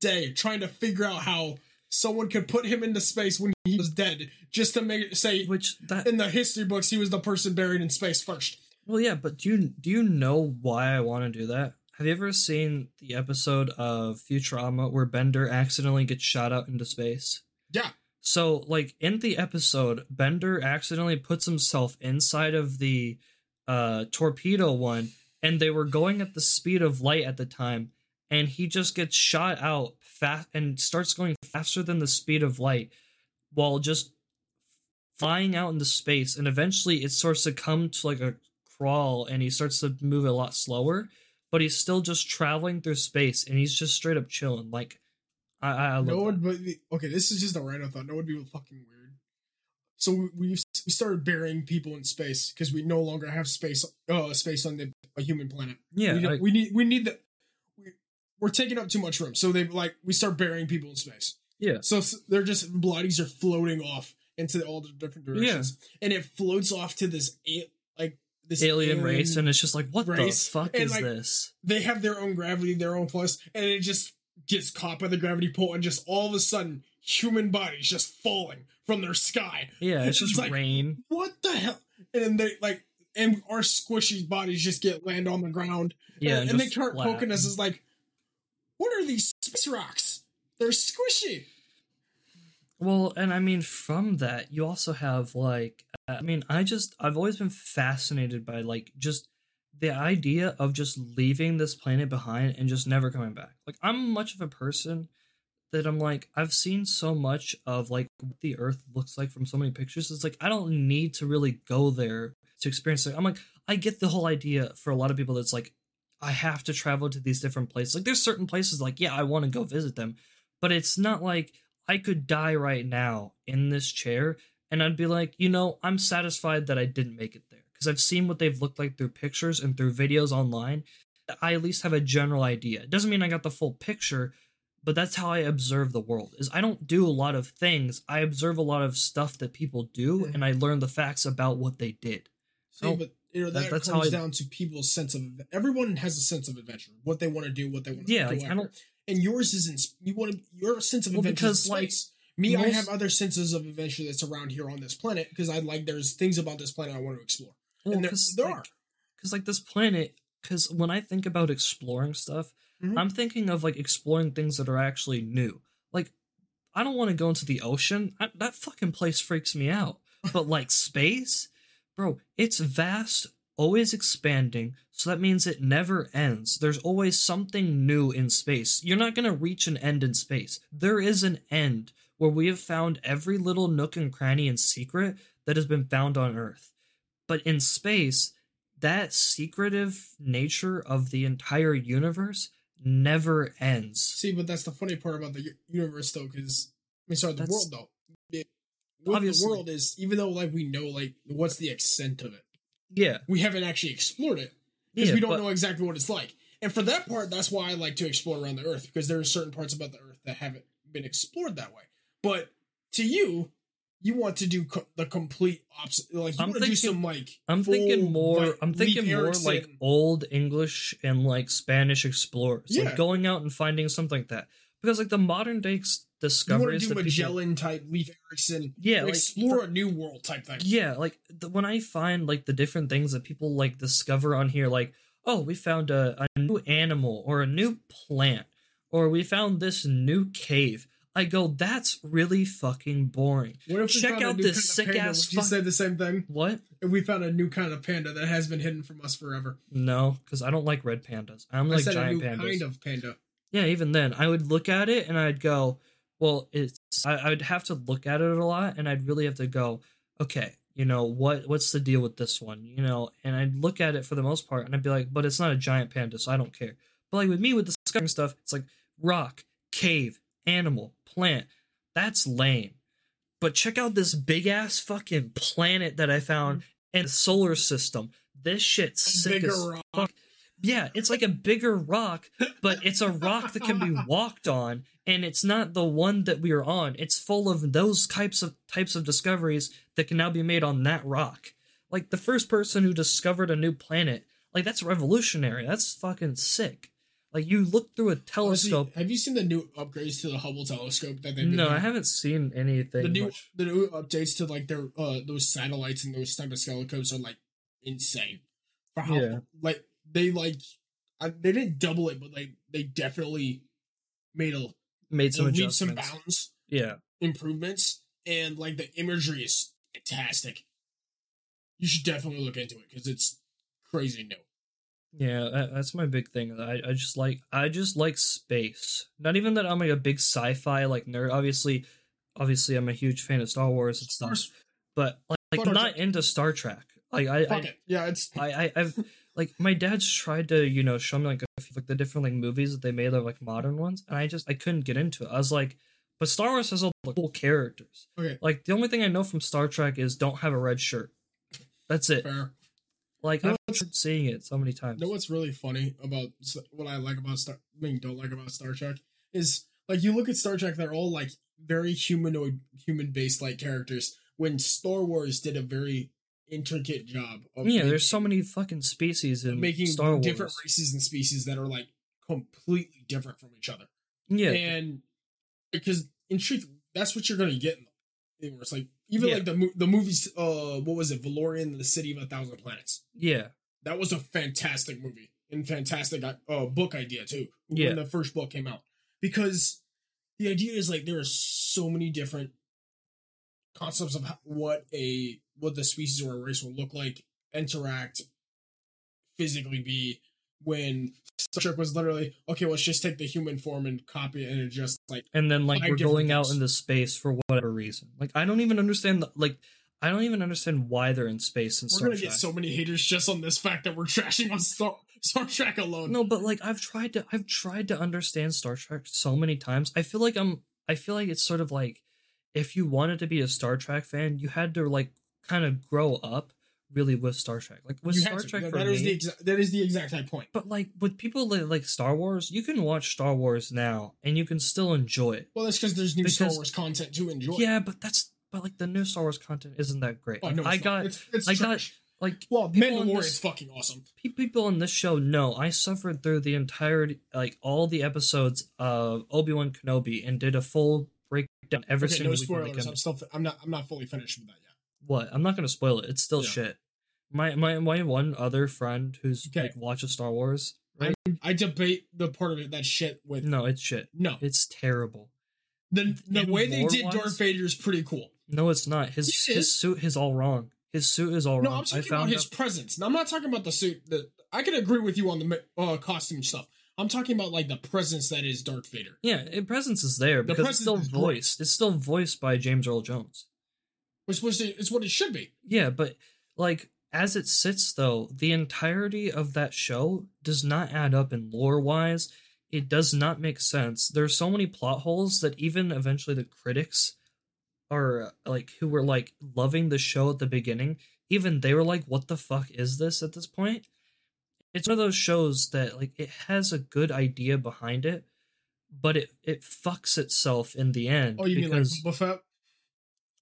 day trying to figure out how someone could put him into space when he was dead just to make it say Which that in the history books he was the person buried in space first well, yeah, but do you do you know why I want to do that? Have you ever seen the episode of Futurama where Bender accidentally gets shot out into space? yeah So, like in the episode, Bender accidentally puts himself inside of the uh, torpedo one, and they were going at the speed of light at the time, and he just gets shot out fast and starts going faster than the speed of light, while just flying out into space, and eventually it starts to come to like a crawl, and he starts to move a lot slower, but he's still just traveling through space, and he's just straight up chilling. Like, I, I, I love no one but the- okay this is just a random thought. No one would be fucking weird. So we, we started burying people in space because we no longer have space uh space on the a human planet. Yeah, we, don't- we need we need the we, we're taking up too much room. So they like we start burying people in space. Yeah. So they're just bodies are floating off into all the different directions, and it floats off to this this alien race and it's just like what race, the fuck and, is like, this they have their own gravity, their own force, and it just gets caught by the gravity pull, and just all of a sudden, human bodies just falling from their sky. yeah it's (laughs) It's just like- rain What the hell? And they like, and our squishy bodies just get land on the ground, yeah and, and they start poking us. Is like, what are these space rocks? They're squishy. well and i mean from that you also have like i mean i just i've always been fascinated by like just the idea of just leaving this planet behind and just never coming back. Like i'm much of a person that i'm like i've seen so much of like what the earth looks like from so many pictures. It's like i don't need to really go there to experience it. I'm like i get the whole idea for a lot of people that's like I have to travel to these different places. Like there's certain places like yeah, I want to go visit them, but it's not like I could die right now in this chair and I'd be like, you know, I'm satisfied that I didn't make it there because I've seen what they've looked like through pictures and through videos online. I at least have a general idea. It doesn't mean I got the full picture, but that's how I observe the world. Is I don't do a lot of things. I observe a lot of stuff that people do Yeah. and I learn the facts about what they did. See, Oh, but you know that- that, that's how comes I- down to people's sense of everyone has a sense of adventure, what they want to do, what they want to Yeah, do. like, I don't- and yours isn't. You want to your sense of Well, adventure because, like, Me, I have other senses of adventure that's around here on this planet because I like there's things about this planet I want to explore. and there, there are. because like this planet because when i think about exploring stuff Mhm. i'm thinking of like exploring things that are actually new. Like i don't want to go into the ocean. I, that fucking place freaks me out. But (laughs) like space? Bro it's vast always expanding so that means it never ends. There's always something new in space. You're not going to reach an end in space. There is an end where we have found every little nook and cranny and secret that has been found on earth but in space that secretive nature of the entire universe never ends See, but that's the funny part about the universe, though, because I mean, sorry, the That's- world though. It, the world is even though like we know like what's the extent of it, yeah we haven't actually explored it because Yeah, we don't but- know exactly what it's like. And for that part, that's why I like to explore around the Earth because there are certain parts about the Earth that haven't been explored that way. But to you, you want to do co- the complete opposite. Like you I'm want to do thinking- some like i'm thinking more like, i'm thinking more Erikson- like old english and like spanish explorers Yeah. like going out and finding something like that because like the modern day ex- you want to discoveries do that people- Magellan type, Leif Erikson, yeah like explore a new world type thing. yeah like the, when i find like the different things that people like discover on here like oh we found a, a new animal or a new plant or we found this new cave i go that's really fucking boring. What if we Check out this sick panda? ass Would you say the same thing? what? If we found a new kind of panda that has been hidden from us forever, no because i don't like red pandas. I'm like giant new pandas. kind of panda. yeah even then i would look at it and i'd go well it's I, i'd have to look at it a lot and i'd really have to go okay you know what what's the deal with this one? You know and i'd look at it for the most part and i'd be like but it's not a giant panda so i don't care. But like with me with the discovering stuff, it's like rock, cave, animal, plant. That's lame. But check out this big ass fucking planet that I found in the solar system. This shit's sick Bigger as rock. fuck. Yeah, it's like a bigger rock, but it's a rock that can be (laughs) walked on, and it's not the one that we are on. It's full of those types of types of discoveries that can now be made on that rock. Like the first person who discovered a new planet, like that's revolutionary. That's fucking sick. Like you look through a Honestly, telescope. have you seen the new upgrades to the Hubble telescope that they've No, doing? I haven't seen anything. the new much. the new updates to like their uh those satellites and those type of telescopes are like insane. For how Yeah. like they like I, they didn't double it, but like they definitely made a, made some leaps and bounds Yeah, improvements, and like the imagery is fantastic. You should definitely look into it because it's crazy new. Yeah, that's my big thing. I, I just like I just like space. Not even that I'm like a big sci-fi like nerd. Obviously, obviously I'm a huge fan of Star Wars and stuff. But like, like I'm not Trek. into Star Trek. Like I I, it. Yeah, it's I I I've like my dad's tried to you know show me like a few, like the different like movies that they made of like modern ones, and I just I couldn't get into it. I was like, but Star Wars has all the cool characters. okay. Like the only thing I know from Star Trek is don't have a red shirt. That's it. Fair. Like No, I've it's- seeing it so many times. know what's really funny about what I like about Star, I mean, don't like about Star Trek is like you look at Star Trek, they're all like very humanoid, human based like characters. When Star Wars did a very intricate job of yeah, making, there's so many fucking species in making Star Wars. different races and species that are like completely different from each other. Yeah, And because in truth, that's what you're gonna get. In the, it's like even Yeah. like the the movies. Uh, what was it? Valerian, the City of a Thousand Planets. yeah, That was a fantastic movie and fantastic uh, book idea too. Yeah. When the first book came out, because the idea is like there are so many different concepts of what a what the species or a race will look like, interact, physically be. When Star Trek was literally okay, let's just take the human form and copy it and adjust like and then like we're going out things. into space for whatever reason. Like I don't even understand. The, like I don't even understand why they're in space And we're Star gonna Trek. get so many haters just on this fact that we're (laughs) trashing on Star Star Trek alone. no, but like I've tried to I've tried to understand Star Trek so many times. I feel like I'm I feel like it's sort of like if you wanted to be a Star Trek fan, you had to like kind of grow up really with Star Trek. Like with You Star. Trek That- for that me, is the exa- that is the exact high point. but like with people that like Star Wars, you can watch Star Wars now and you can still enjoy it. Well, that's because there's new Star Wars content to enjoy. Yeah, but that's but like the new Star Wars content isn't that great. Oh, no, I not. got it's, it's I got like well, Mandalorian is fucking awesome. pe- people on this show know I suffered through the entirety like all the episodes of Obi Wan Kenobi and did a full breakdown every Okay, single no spoilers. I'm still I'm not I'm not fully finished with that yet. What? I'm not gonna spoil it. It's still Yeah. shit. My my my one other friend who's Okay. like watches Star Wars. Right? I debate the part of it that shit with no, it's shit. no. It's terrible. The the in way they did Darth Vader is pretty cool. No, it's not. His it his suit is all wrong. His suit is all No, wrong. I'm talking I found about his out- presence. Now, I'm not talking about the suit. The I can agree with you on the uh, costume stuff. I'm talking about like the presence that is Darth Vader. Yeah, it, presence is there The because it's still is voiced. It's still voiced by James Earl Jones. Which was it's what it should be. Yeah, but like as it sits though, the entirety of that show does not add up in lore wise. It does not make sense. There's so many plot holes that even eventually the critics are uh, like who were like loving the show at the beginning, even they were like, What the fuck is this at this point? It's one of those shows that like it has a good idea behind it, but it it fucks itself in the end. Oh, you mean like Boba Fett?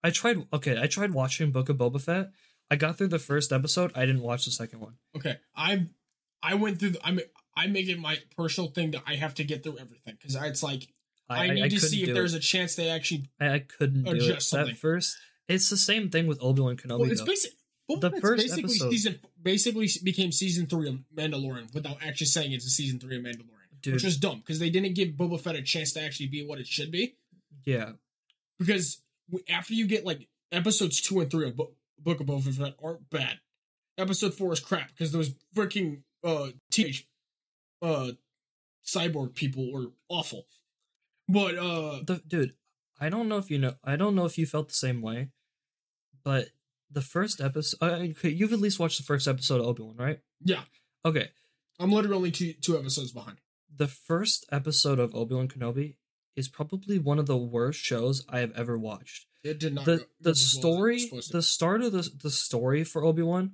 I tried. Okay, I tried watching Book of Boba Fett. I got through the first episode. I didn't watch the second one. Okay, I I went through. The, I mean, I make it my personal thing that I have to get through everything because it's like I, need to couldn't see if there's it. a chance they actually. I, I couldn't do adjust it something. at first. It's the same thing with Obi Wan Kenobi. Well, it's basic. Boba The first basically episode- season basically became season three of Mandalorian without actually saying it's a season three of Mandalorian, Dude. which was dumb because they didn't give Boba Fett a chance to actually be what it should be. yeah, Because after you get like episodes two and three of Bo- Book of Boba Fett aren't bad. Episode four is crap because those freaking uh teenage uh cyborg people were awful. But uh the dude. I don't know if you know. I don't know if you felt the same way, but the first episode. Uh, you've at least watched the first episode of Obi Wan, right? yeah, Okay, I'm literally only two two episodes behind. the first episode of Obi Wan Kenobi is probably one of the worst shows I have ever watched. It did not. the go- the as well as it was story the start of the the story for Obi-Wan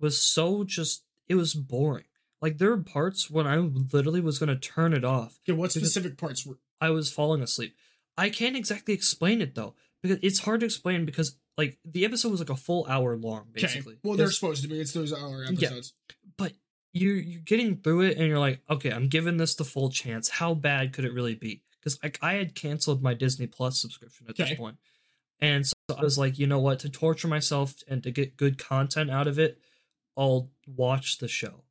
was so just it was boring. Like there were parts when I literally was going to turn it off. Okay, what specific parts were? I was falling asleep. I can't exactly explain it though because it's hard to explain because like the episode was like a full hour long Okay. basically. Well, they're supposed to be. It's those hour episodes. but you you're getting through it and you're like, okay, I'm giving this the full chance. How bad could it really be? Because like I had canceled my Disney Plus subscription at Okay. this point, and so I was like, you know what? To torture myself and to get good content out of it, I'll watch the show.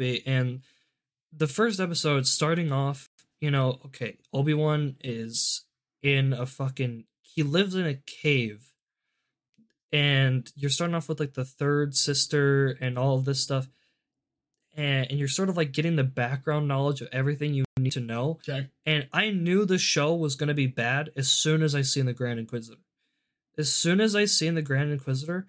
And the first episode, starting off, you know, okay, Obi Wan is in a fucking. He lives in a cave and you're starting off with like the third sister and all of this stuff and, and you're sort of like getting the background knowledge of everything you need to know Okay. and i knew the show was going to be bad as soon as i seen the grand inquisitor as soon as i seen the grand inquisitor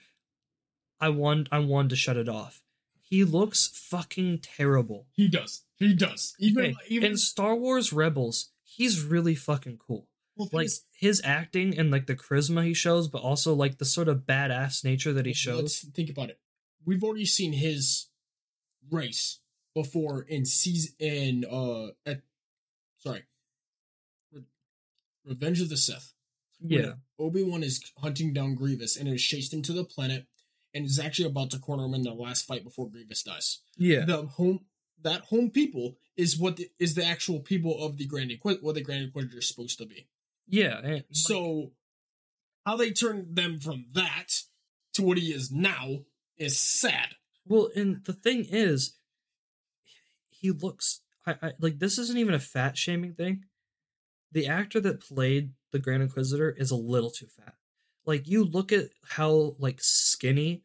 i wanted i wanted to shut it off he looks fucking terrible He does. He does. Even Okay, even in star wars rebels he's really fucking cool well, like is, his acting and like the charisma he shows but also like the sort of badass nature that he shows Let's think about it. We've already seen his race before in season in uh at sorry, Re- Revenge of the Sith. yeah Obi Wan is hunting down Grievous and has chased him to the planet and is actually about to corner him in the last fight before Grievous dies. yeah The home that home people is what the, is the actual people of the Grand Inquisitor, what the Grand Inquisitor is supposed to be. Yeah, So, how they turned them from that to what he is now is sad. well, and the thing is, he looks. I, I like this isn't even a fat shaming thing. The actor that played the Grand Inquisitor is a little too fat. Like you look at how like skinny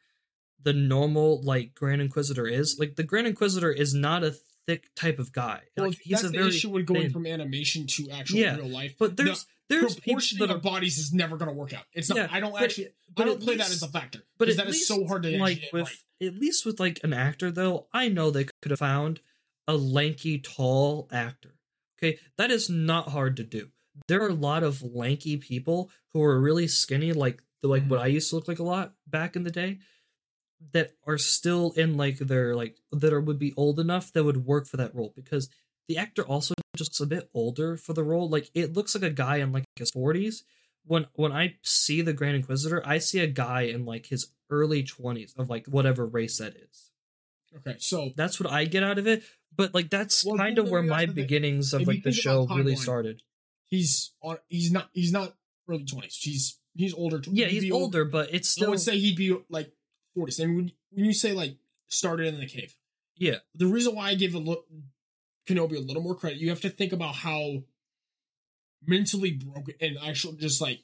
the normal like Grand Inquisitor is. Like the Grand Inquisitor is not a thick type of guy. Well, like, he's that's a the very issue with going thin- from animation to actual Yeah, real life. But there's there's people proportioning that of bodies is never going to work out. It's not. Yeah, I don't but- actually. but I don't play that as a factor. But that is so hard to like with right. at least with like an actor though, I know they could have found a lanky, tall actor. Okay, that is not hard to do. There are a lot of lanky people who are really skinny, like the like Mm-hmm. what I used to look like a lot back in the day, that are still in like their like that are would be old enough that would work for that role because the actor also just a bit older for the role. Like it looks like a guy in like his forties. When when I see the Grand Inquisitor, I see a guy in like his early twenties of like whatever race that is. Okay, so That's what I get out of it. But like that's Well, kind of where my have to think- beginnings of like the show really started. he's on. He's not. He's not early twenties. He's he's older. Yeah, he's be old- older, but it's still. I would say he'd be like forties. And when when you say like started in the cave, yeah. the reason why I give a look Kenobi a little more credit, you have to think about how mentally broken and actually just like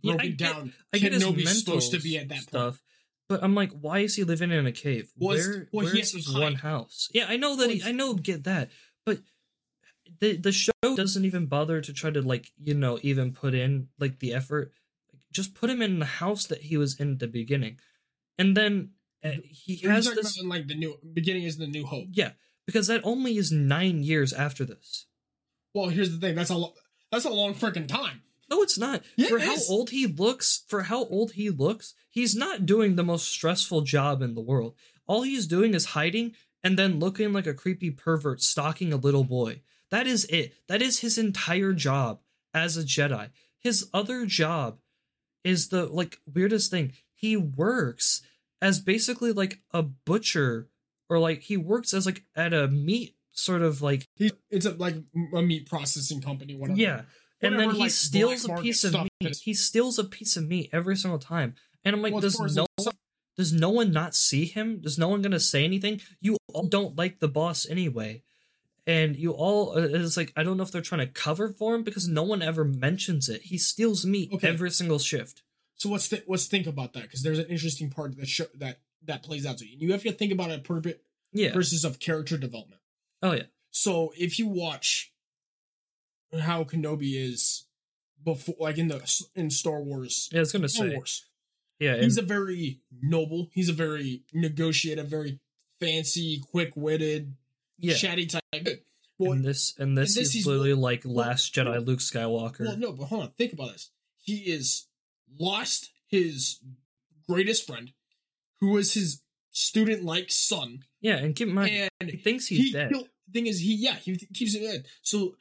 Yeah, I broken get- down I get his Kenobi's mental supposed to be at that point. But I'm like, why is he living in a cave? Well, Where, well, he where's his one house? Yeah, I know that. Well, he, I know, get that. But the the show doesn't even bother to try to like you know even put in like the effort. Just put him in the house that he was in at the beginning, and then uh, he has this. about in, like the new beginning is the new hope. Yeah, because that only is nine years after this. Well, here's the thing. That's a lo- that's a long freaking time. No, it's not. Yeah, for it how is. old he looks, for how old he looks, he's not doing the most stressful job in the world. All he's doing is hiding and then looking like a creepy pervert stalking a little boy. That is it. That is his entire job as a Jedi. His other job is the like weirdest thing. He works as basically like a butcher or like he works as like at a meat sort of like He, it's a like a meat processing company. Whatever. yeah. And Whatever, then he like, steals a piece of meat. is. He steals a piece of meat every single time. And I'm like, Well, does course, no some- does no one not see him? Does no one gonna say anything? You all don't like the boss anyway. And you all uh, it's like I don't know if they're trying to cover for him because no one ever mentions it. He steals meat Okay. every single shift. So let's th- let's think about that because there's an interesting part that show that that plays out to you. You have to think about it per bit Yeah. versus of character development. Oh yeah. So if you watch how Kenobi is before, like in the in Star Wars, Yeah, I was gonna Star say. Wars, Yeah. and- he's a very noble. He's a very negotiative, very fancy, quick witted. Yeah. chatty type. Well, and this and this, and this is literally like well, Last Jedi well, Luke Skywalker. well, no, but hold on. Think about this. He is lost his greatest friend, who was his student-like son, yeah, and keep in mind, and he thinks he's he dead. thing is he yeah he keeps it in so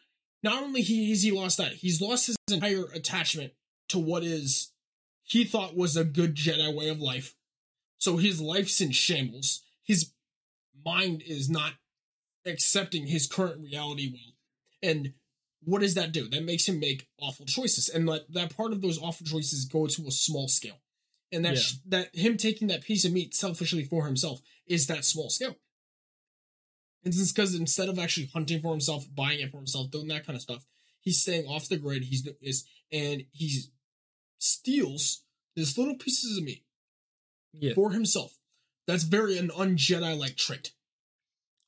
not only he has he lost that he's lost his entire attachment to what is he thought was a good jedi way of life. So his life's in shambles. His mind is not accepting his current reality well. And what does that do? That makes him make awful choices. And that, that part of those awful choices go to a small scale. And that Yeah. sh- that him taking that piece of meat selfishly for himself is that small scale and it's because instead of actually hunting for himself, buying it for himself, doing that kind of stuff, he's staying off the grid. He's is and he steals this little pieces of meat yeah, for himself. That's very an un-Jedi like trait.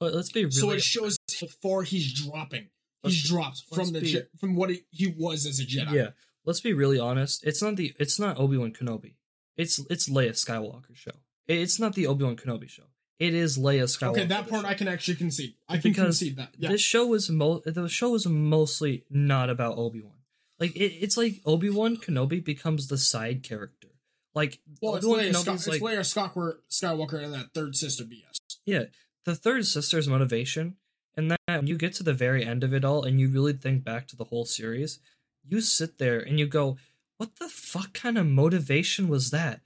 let's be so it shows how far he's dropping. He's Let's- dropped from the be- Je- from what he, he was as a Jedi. yeah, let's be really honest. It's not the it's not Obi Wan Kenobi. It's it's Leia Skywalker show. It's not the Obi Wan Kenobi show. It is Leia Skywalker. Okay, that part. I can actually concede. I can Because concede that. Yeah. This show is mo the show is mostly not about Obi Wan. Like it, it's like Obi Wan Kenobi becomes the side character. Like well, it's Leia, Kenobi's it's like Leia Skywalker, Skywalker and that third sister BS. yeah, the third sister's motivation, and that when you get to the very end of it all, and you really think back to the whole series, you sit there and you go, "What the fuck kind of motivation was that?"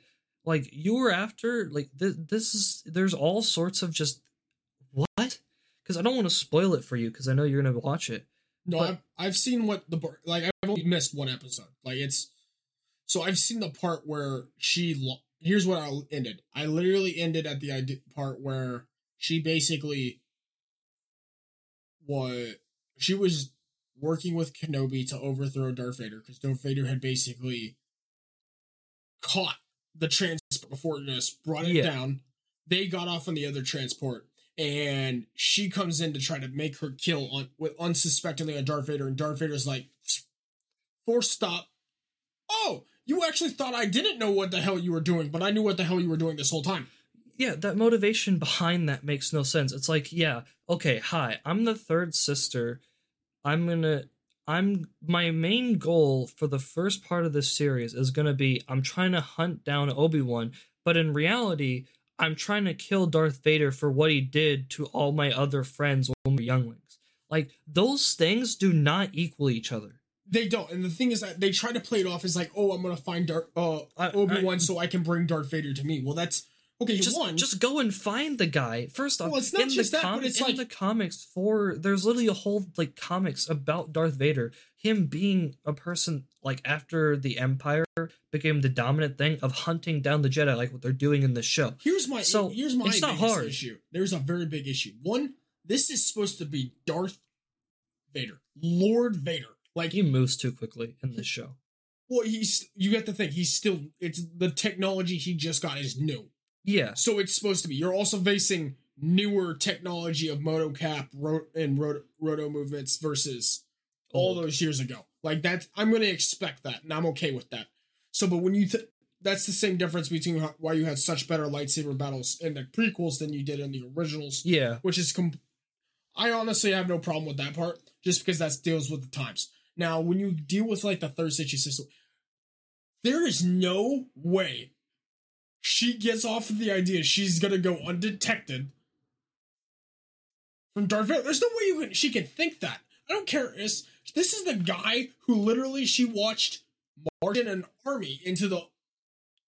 Like you were after like th- this is there's all sorts of just what because I don't want to spoil it for you because I know you're gonna watch it. No, But- I've I've seen what the bar- like I've only missed one episode. Like it's so I've seen the part where she. Lo- Here's what I ended. I literally ended at the idea part where she basically what she was working with Kenobi to overthrow Darth Vader because Darth Vader had basically caught the transport before just brought it Yeah. down. They got off on the other transport, and she comes in to try to make her kill on with unsuspectingly on Darth Vader, and Darth Vader's like, "Force stop." Oh, you actually thought I didn't know what the hell you were doing, but I knew what the hell you were doing this whole time. yeah, that motivation behind that makes no sense. It's like, yeah, okay, hi, I'm the third sister. I'm gonna, I'm, my main goal for the first part of this series is gonna be I'm trying to hunt down Obi Wan, but in reality, I'm trying to kill Darth Vader for what he did to all my other friends when we were younglings. Like, those things do not equal each other. They don't, and the thing is that they try to play it off as like, "Oh, I'm gonna find Darth uh, I- Obi Wan I- so I can bring Darth Vader to me." Well, that's okay. just one, just go and find the guy first off Well, it's not in just the that, but it's in like- the comics for there's literally a whole like comics about darth vader him being a person like after the empire became the dominant thing of hunting down the jedi like what they're doing in this show Here's my So, here's my it's not hard. issue. There's a very big issue. One, this is supposed to be Darth Vader, Lord Vader. Like, he moves too quickly in this show well, he's you get to think He's still it's the technology he just got is new, yeah so it's supposed to be. You're also facing newer technology of motocap ro- and roto, roto movements versus oh, all those years ago. Like that, I'm going to expect that, and I'm okay with that. So, but when you th- that's the same difference between how, why you had such better lightsaber battles in the prequels than you did in the originals, yeah which is com- I honestly have no problem with that part, just because that deals with the times. Now, when you deal with like the third situ system, there is no way she gets off of the idea she's gonna go undetected from Darth Vader. There's no way you can, she can think that. I don't care. It's, this is the guy who literally she watched march in an army into the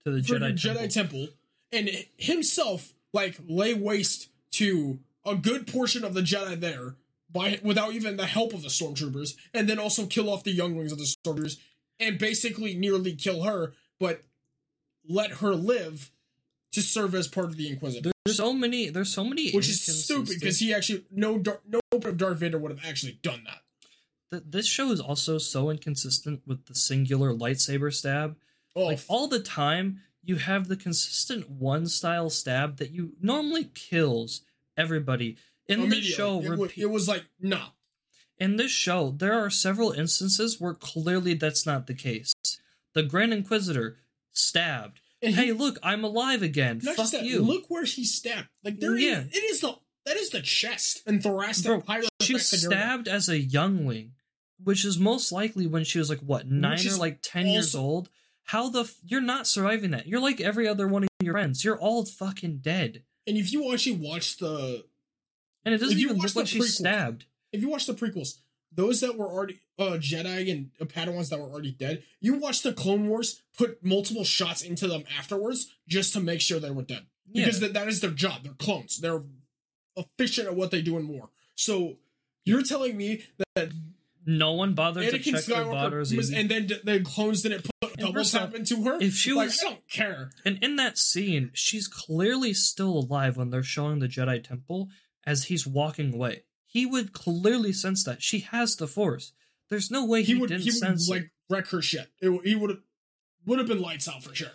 to the Jedi, jedi, temple. Temple, and himself like lay waste to a good portion of the Jedi there by without even the help of the stormtroopers, and then also kill off the younglings of the stormtroopers and basically nearly kill her, but let her live to serve as part of the Inquisitor, there's so many there's so many which is stupid because he actually no no Darth Vader would have actually done that. Th- this show is also so inconsistent with the singular lightsaber stab. Oh, like all the time you have the consistent one style stab that you normally kills everybody. In this show it, repeat- it was like nah. in this show there are several instances where clearly that's not the case. The grand inquisitor stabbed And he- hey look i'm alive again Not fuck just that, you look where he stabbed. Like there, Yeah. is, it is the that is the chest and thoracic Bro, She was stabbed as a youngling, which is most likely when she was like what nine or like ten years old. How the f- you're not surviving that? You're like every other one of your friends. You're all fucking dead, And if you actually watch the and it doesn't even look like the she's stabbed. if you watch the prequels, those that were already uh Jedi and uh, Padawans that were already dead, you watch the Clone Wars put multiple shots into them afterwards just to make sure they were dead. Yeah. Because that, that is their job. They're clones. They're efficient at what they do in war. So you're telling me that No one bothered to Anakin check their Skywalker was, and then d- the clones didn't put double tap into her? if she like, was- I don't care. And in that scene, she's clearly still alive when they're showing the Jedi Temple as he's walking away. He would clearly sense that she has the Force. There's no way he, He would didn't he would sense like wreck her shit. It, he would have would have been lights out for sure.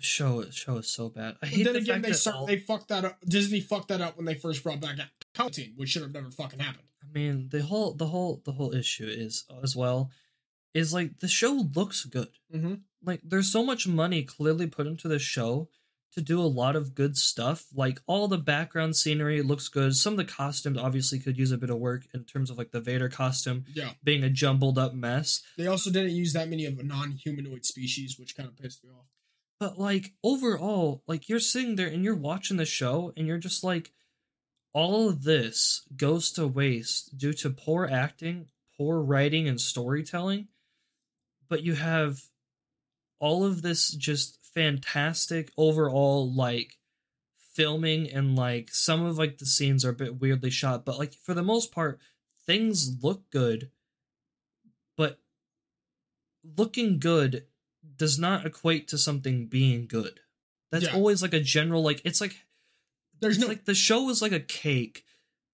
Show it. Show is so bad. I But hate then the again, fact they that start, all- they fucked that up. Disney fucked that up when they first brought back Palpatine, which should have never fucking happened. I mean, the whole the whole the whole issue is as well is like the show looks good. Mm-hmm. Like there's so much money clearly put into the show to do a lot of good stuff. Like all the background scenery looks good. Some of the costumes obviously could use a bit of work in terms of like the Vader costume Yeah, being a jumbled up mess. they also didn't use that many of a non-humanoid species, which kind of pissed me off. But like overall, like you're sitting there and you're watching the show and you're just like all of this goes to waste due to poor acting, poor writing and storytelling. But you have all of this just fantastic overall like filming and like some of like the scenes are a bit weirdly shot, but like for the most part things look good. But looking good does not equate to something being good. That's Yeah. always like a general like it's like There's it's no, like the show is like a cake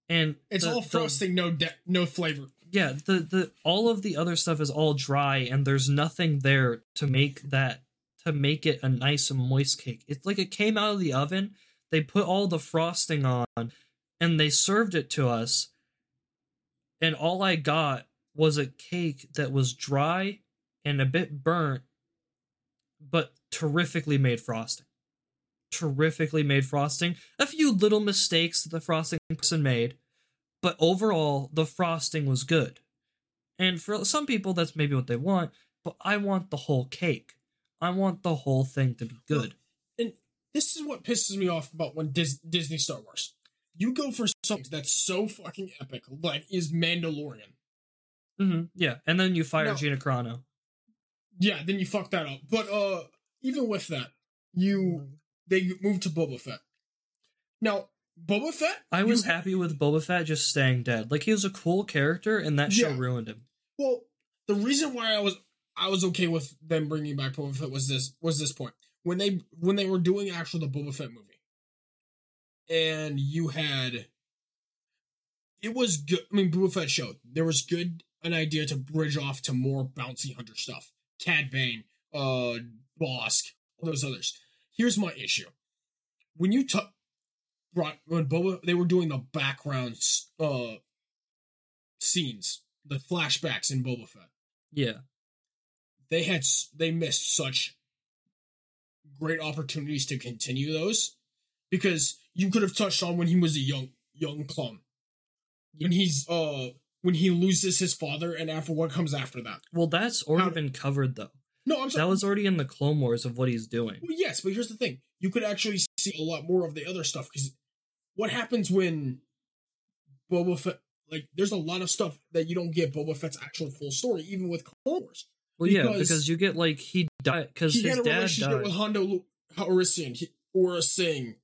and it's the- all the- frosting, no de- no flavor. yeah the the all of the other stuff is all dry and there's nothing there to make that to make it a nice and moist cake. It's like it came out of the oven. They put all the frosting on and they served it to us. And all i got was a cake that was dry and a bit burnt but terrifically made frosting. Terrifically made frosting. A few little mistakes that the frosting person made but overall the frosting was good. And for some people that's maybe what they want but i want the whole cake i want the whole thing to be good And this is what pisses me off about when Dis- Disney Star Wars. You go for something that's so fucking epic, like is Mandalorian. hmm yeah and then you fire No. gina carano Yeah, then you fuck that up. But uh, even with that, you they moved to Boba Fett. Now, Boba Fett, i was ha- happy with boba fett just staying dead like he was a cool character and that show Yeah. ruined him Well, the reason why I was I was okay with them bringing back Boba Fett was this was this point when they when they were doing actual the Boba Fett movie, and you had it was good. I mean, Boba Fett showed there was good an idea to bridge off to more bounty hunter stuff. Cad Bane, uh, Bossk, all those others. Here's my issue: when you took brought when Boba they were doing the background uh scenes, the flashbacks in Boba Fett. yeah They had they missed such great opportunities to continue those because you could have touched on when he was a young young clone. When he's uh when he loses his father and after what comes after that. well that's already How- been covered though No, I'm sorry. that was already in the clone wars of what he's doing Well, yes, but here's the thing: you could actually see a lot more of the other stuff because what happens when Boba Fett? Like, there's a lot of stuff that you don't get Boba Fett's actual full story, even with Clone Wars. Well yeah because because you get like he died because his had a dad died with Hondo Horisian Aurra Sing.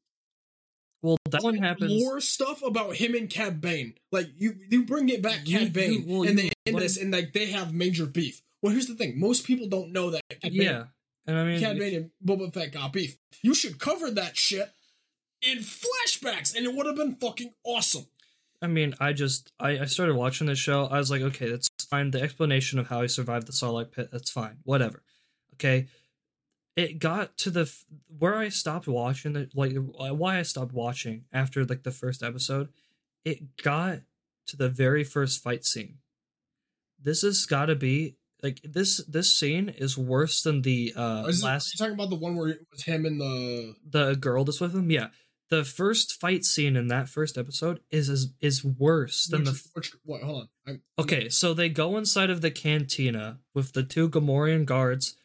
well that one happens More stuff about him and Cad Bane. Like you, you bring it back, Cad Bane, well, and they end this, and like they have major beef. Well, here's the thing: most people don't know that. Cad Bane yeah and i mean Cad Bane and Boba Fett got beef. You should cover that shit in flashbacks, and it would have been fucking awesome. I mean, I just I, I started watching this show. I was like, okay, that's fine. The explanation of how he survived the Sarlacc pit, that's fine. Whatever. Okay. It got to the f- where I stopped watching it, like why I stopped watching after like the first episode. It got to the very first fight scene. This has got to be like this. This scene is worse than the uh Is it, are last you talking about the one where it was him and the? the girl that's with him. Yeah, the first fight scene in that first episode is is, is worse than which, the which, what? Hold on. I'm, Okay, so they go inside of the cantina with the two Gamorrean guards,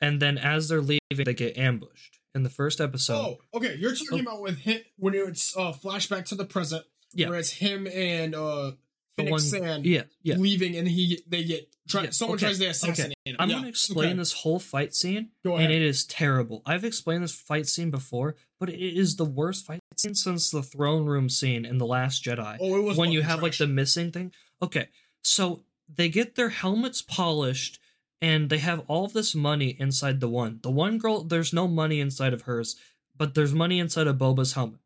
and then as they're leaving, they get ambushed in the first episode. Oh, okay. You're talking Oh. about with him when it's uh flashback to the present, Yeah. where it's him and uh the Fennec Shand yeah, yeah. leaving, and he they get try, Yeah, someone okay, tries to assassinate him. I'm Yeah, gonna explain okay. this whole fight scene, and it is terrible. I've explained this fight scene before, but it is the worst fight scene since the throne room scene in the Last Jedi. Oh, it was when you have like the missing thing. Okay, so they get their helmets polished and they have all of this money inside the one. The one girl, there's no money inside of hers, but there's money inside of Boba's helmet.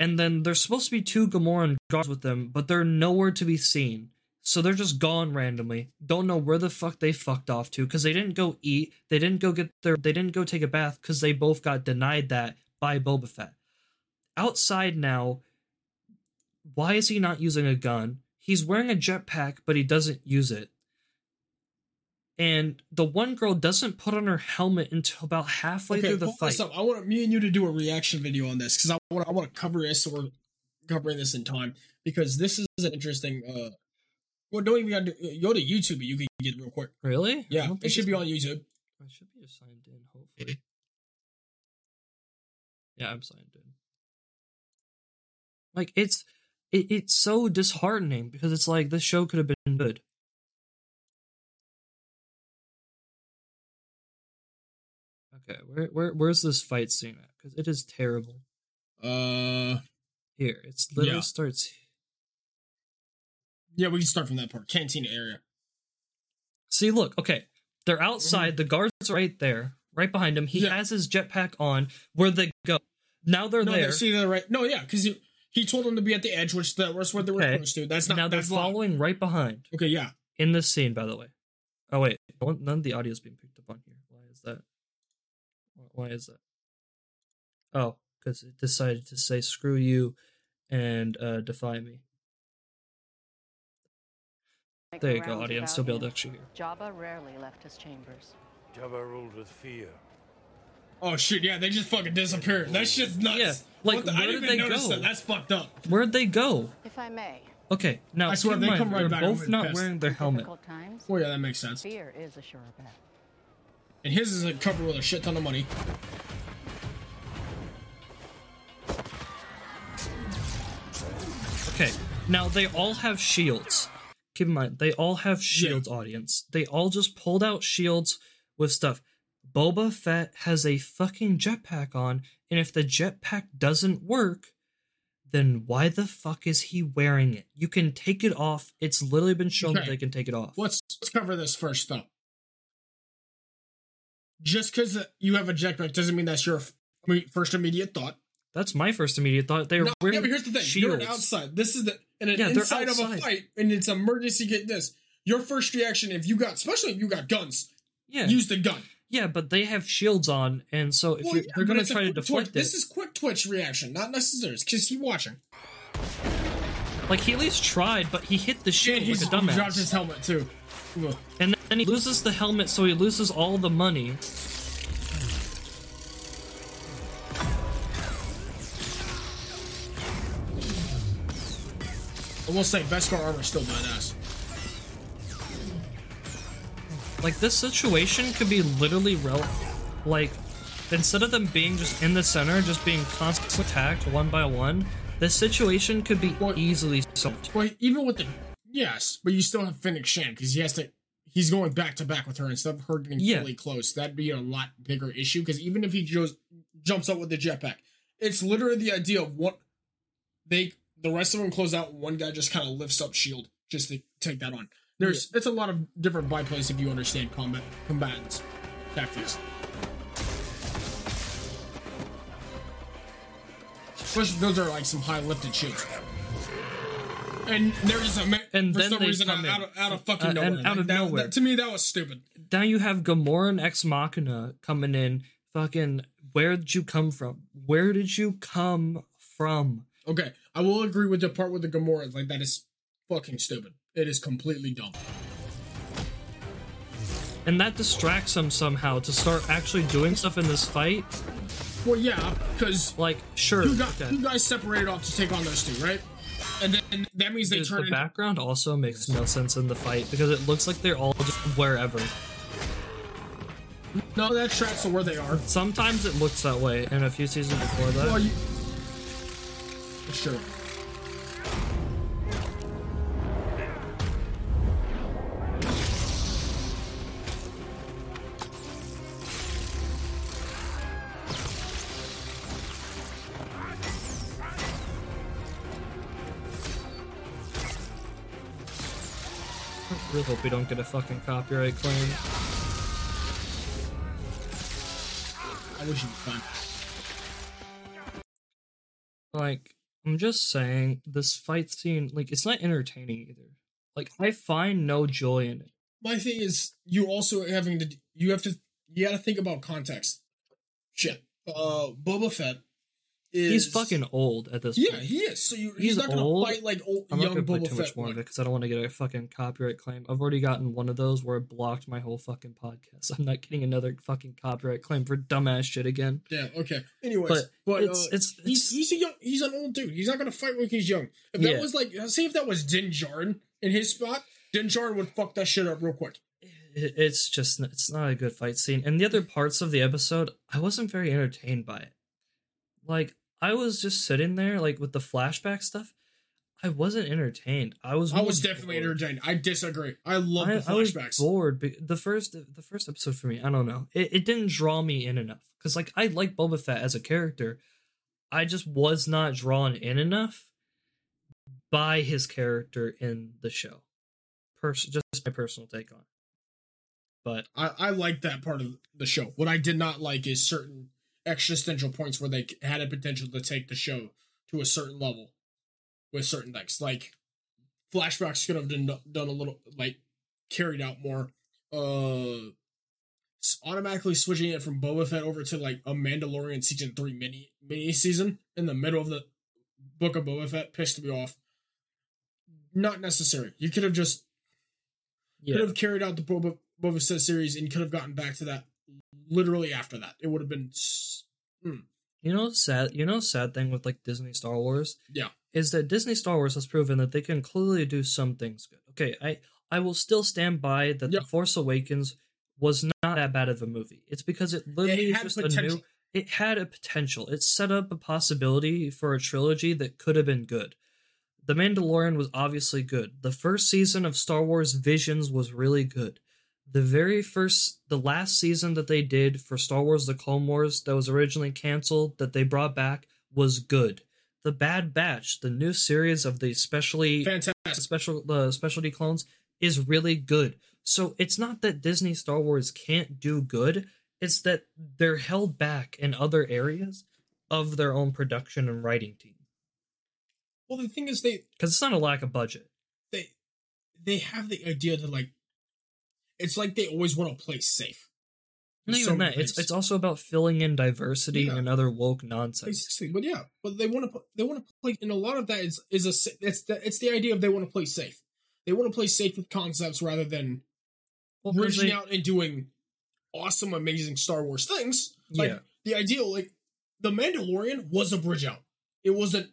And then there's supposed to be two Gamorrean guards with them, but they're nowhere to be seen. So they're just gone randomly. Don't know where the fuck they fucked off to because they didn't go eat. They didn't go get their. They didn't go take a bath because they both got denied that by Boba Fett. Outside now, why is he not using a gun? He's wearing a jetpack, but he doesn't use it. And the one girl doesn't put on her helmet until about halfway okay, through the fight. up. I want me and you to do a reaction video on this because I want I want to cover this. So we're covering this in time because this is an interesting. uh Well, don't even gotta do, go to YouTube. You can get it real quick. Really? Yeah, it should be on YouTube. I should be signed in, hopefully. Yeah, I'm signed in. Like it's it, it's so disheartening because it's like this show could have been good. Okay, where where where's this fight scene at? Because it is terrible. Uh, Here, it's literally Yeah. starts. yeah, we can start from that part. Cantina area. See, look, okay, they're outside. The guards right there, right behind him. He Mm-hmm. Yeah. has his jetpack on. Where they go? Now they're No, there. they see they're right. No, yeah, because he, he told them to be at the edge, which that was what they were Okay. supposed to. That's not now they're following right behind. Okay, yeah. in this scene, by the way. Oh wait, none of the audio is being picked up on here. Why is that? Wh- Why is that? Oh, because it decided to say "screw you" and uh, defy me. Make There you go, audience. Still You'll be able to him. actually hear. Jabba rarely left his chambers. Jabba ruled with fear. Oh shit, yeah, they just fucking disappeared. That shit's nuts. Yeah, like, What the- I where didn't did even they notice go? that. That's fucked up. Where'd they go? If I may, Okay, now I swear, keep they in mind, come right they're back both not wearing their in helmet. difficult times, Well, yeah, that makes sense. fear is a sure bet. And his is covered with a shit ton of money. Okay, now they all have shields. Keep in mind, they all have shields, audience. They all just pulled out shields with stuff. Boba Fett has a fucking jetpack on, and if the jetpack doesn't work, then why the fuck is he wearing it? You can take it off. It's literally been shown that they can take it off. Let's let's cover this first though. Just because you have a jetpack doesn't mean that's your first immediate thought. That's my first immediate thought. They're No, wearing yeah, but here's the thing: shields. you're outside. This is the in an Yeah, inside of a fight, and it's emergency. Get this: your first reaction, if you got, especially if you got guns, Yeah, use the gun. yeah, but they have shields on, and so if Well, you're, yeah, they're going to try to deflect twitch. it, This is quick twitch reaction, not necessary. Because keep watching. like he at least tried, but he hit the shield And like a dumbass. he dropped his helmet too. And then he loses the helmet, so he loses all the money. I will say, Beskar armor is still badass. Like this situation could be literally rel like instead of them being just in the center, just being constantly attacked one by one, this situation could be Well- easily solved. Well, even with the yes, but you still have Fennec Shand because he has to. He's going back to back with her instead of her getting Yeah. fully close. That'd be a lot bigger issue because even if he goes jumps up with the jetpack, it's literally the idea of what they the rest of them close out. One guy just kind of lifts up shield just to take that on. There's it's a lot of different byplays if you understand combat combatants tactics. Especially those are like some high lifted shields. And there's a ma- And for then some reason come out, of, out of fucking Uh, nowhere. and out of that- nowhere. that- to me, that was stupid. Now you have Gamora and Ex Machina coming in. Fucking, where did you come from? Where did you come from? Okay, I will agree with the part with the Gamora. Like that is fucking stupid. It is completely dumb. And that distracts them somehow to start actually doing stuff in this fight. Well, yeah, because Like, sure, you, got, okay. you guys separated off to take on those two, right? And then that means they Dude, turn the into background also makes no sense in the fight because it looks like they're all just wherever. no, that tracks to where they are. Sometimes it looks that way, and a few seasons before that, Well, you, sure. Hope we don't get a fucking copyright claim. I wish you would fun. Like, I'm just saying, this fight scene, like, it's not entertaining either. Like, I find no joy in it. My thing is, you also having to, you have to, you got to think about context. Shit. Uh, Boba Fett is He's fucking old at this yeah, point. Yeah, he is. So you, he's, He's not gonna fight like old, I'm not gonna play Boba too Fett. much more of it because I don't want to get a fucking copyright claim. I've already gotten one of those where it blocked my whole fucking podcast. (laughs) I'm not getting another fucking copyright claim for dumbass shit again. Yeah. Okay. Anyways, But, but, it's, uh, it's he's it's he's a young he's an old dude. He's not gonna fight when he's young. If that Yeah. was like say if that was Din Djarin in his spot, Din Djarin would fuck that shit up real quick. it's just it's not a good fight scene. And the other parts of the episode, I wasn't very entertained by it. Like I was just sitting there, like with the flashback stuff. I wasn't entertained. I was. I was definitely bored. entertained. I disagree. I love I, the I was flashbacks. bored. The first, the first episode for me, I don't know. It, it didn't draw me in enough because, like, I like Boba Fett as a character. I just was not drawn in enough by his character in the show. Pers- just my personal take on it. But I, I like that part of the show. What I did not like is certain existential points where they had a potential to take the show to a certain level with certain things. Like flashbacks could have done done a little like carried out more. Uh, automatically switching it from Boba Fett over to like a Mandalorian season three mini mini season in the middle of the book of Boba Fett pissed me off. Not necessary. You could have just yeah, could have carried out the Boba, Boba Fett series and could have gotten back to that literally after that. It would have been s- hmm. you know, sad. You know, sad thing with like Disney Star Wars. Yeah. is that Disney Star Wars has proven that they can clearly do some things good. Okay, I I will still stand by that. Yeah. The Force Awakens was not that bad of a movie. It's because it literally it just a new. It had a potential. It set up a possibility for a trilogy that could have been good. The Mandalorian was obviously good. The first season of Star Wars Visions was really good. The very first, the last season that they did for Star Wars The Clone Wars that was originally canceled, that they brought back, was good. The Bad Batch, the new series of the specially Fantastic. special the specialty clones, is really good. So it's not that Disney Star Wars can't do good, it's that they're held back in other areas of their own production and writing team. Well, the thing is, they Because it's not a lack of budget. they they have the idea to like. It's like they always want to play safe. Not even many that. It's it's also about filling in diversity Yeah. and other woke nonsense. But yeah, but they want to they want to play, and a lot of that is is a it's the it's the idea of they want to play safe. They want to play safe with concepts rather than Well, reaching they- out and doing awesome, amazing Star Wars things. Like Yeah. the ideal, like the Mandalorian was a bridge out. It wasn't.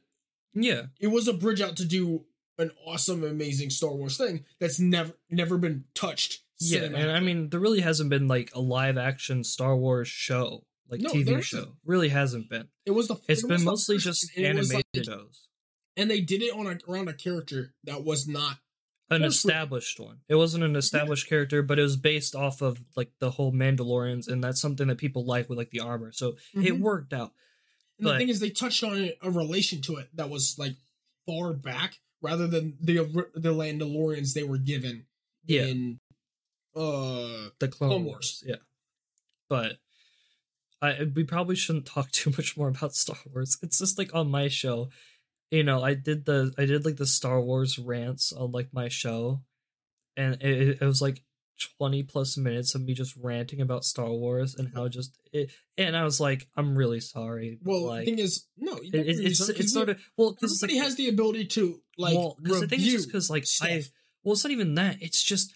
yeah, It was a bridge out to do an awesome, amazing Star Wars thing that's never never been touched. Yeah, and I mean, there really hasn't been like a live action Star Wars show, like No, TV show. isn't. Really hasn't been. it was the. It's it been the mostly just animated like- shows. and they did it on a, around a character that was not An established one. It wasn't an established character, but it was based off of like the whole Mandalorians, and that's something that people like with like the armor. So it Mhm. worked out. And the thing is, they touched on a relation to it that was like far back, rather than the the Mandalorians they were given Yeah, in. Uh, the Clone, Clone Wars. Yeah, but I we probably shouldn't talk (laughs) too much more about Star Wars. It's just like on my show, you know, I did the I did like the Star Wars rants on like my show, and it, it was like twenty plus minutes of me just ranting about Star Wars and how just it, and I was like, I'm really sorry. well, like the thing is, no, it, it- it's it's sort of well everybody like has the ability to like well, 'cause the thing is review just because like I well, it's not even that. It's just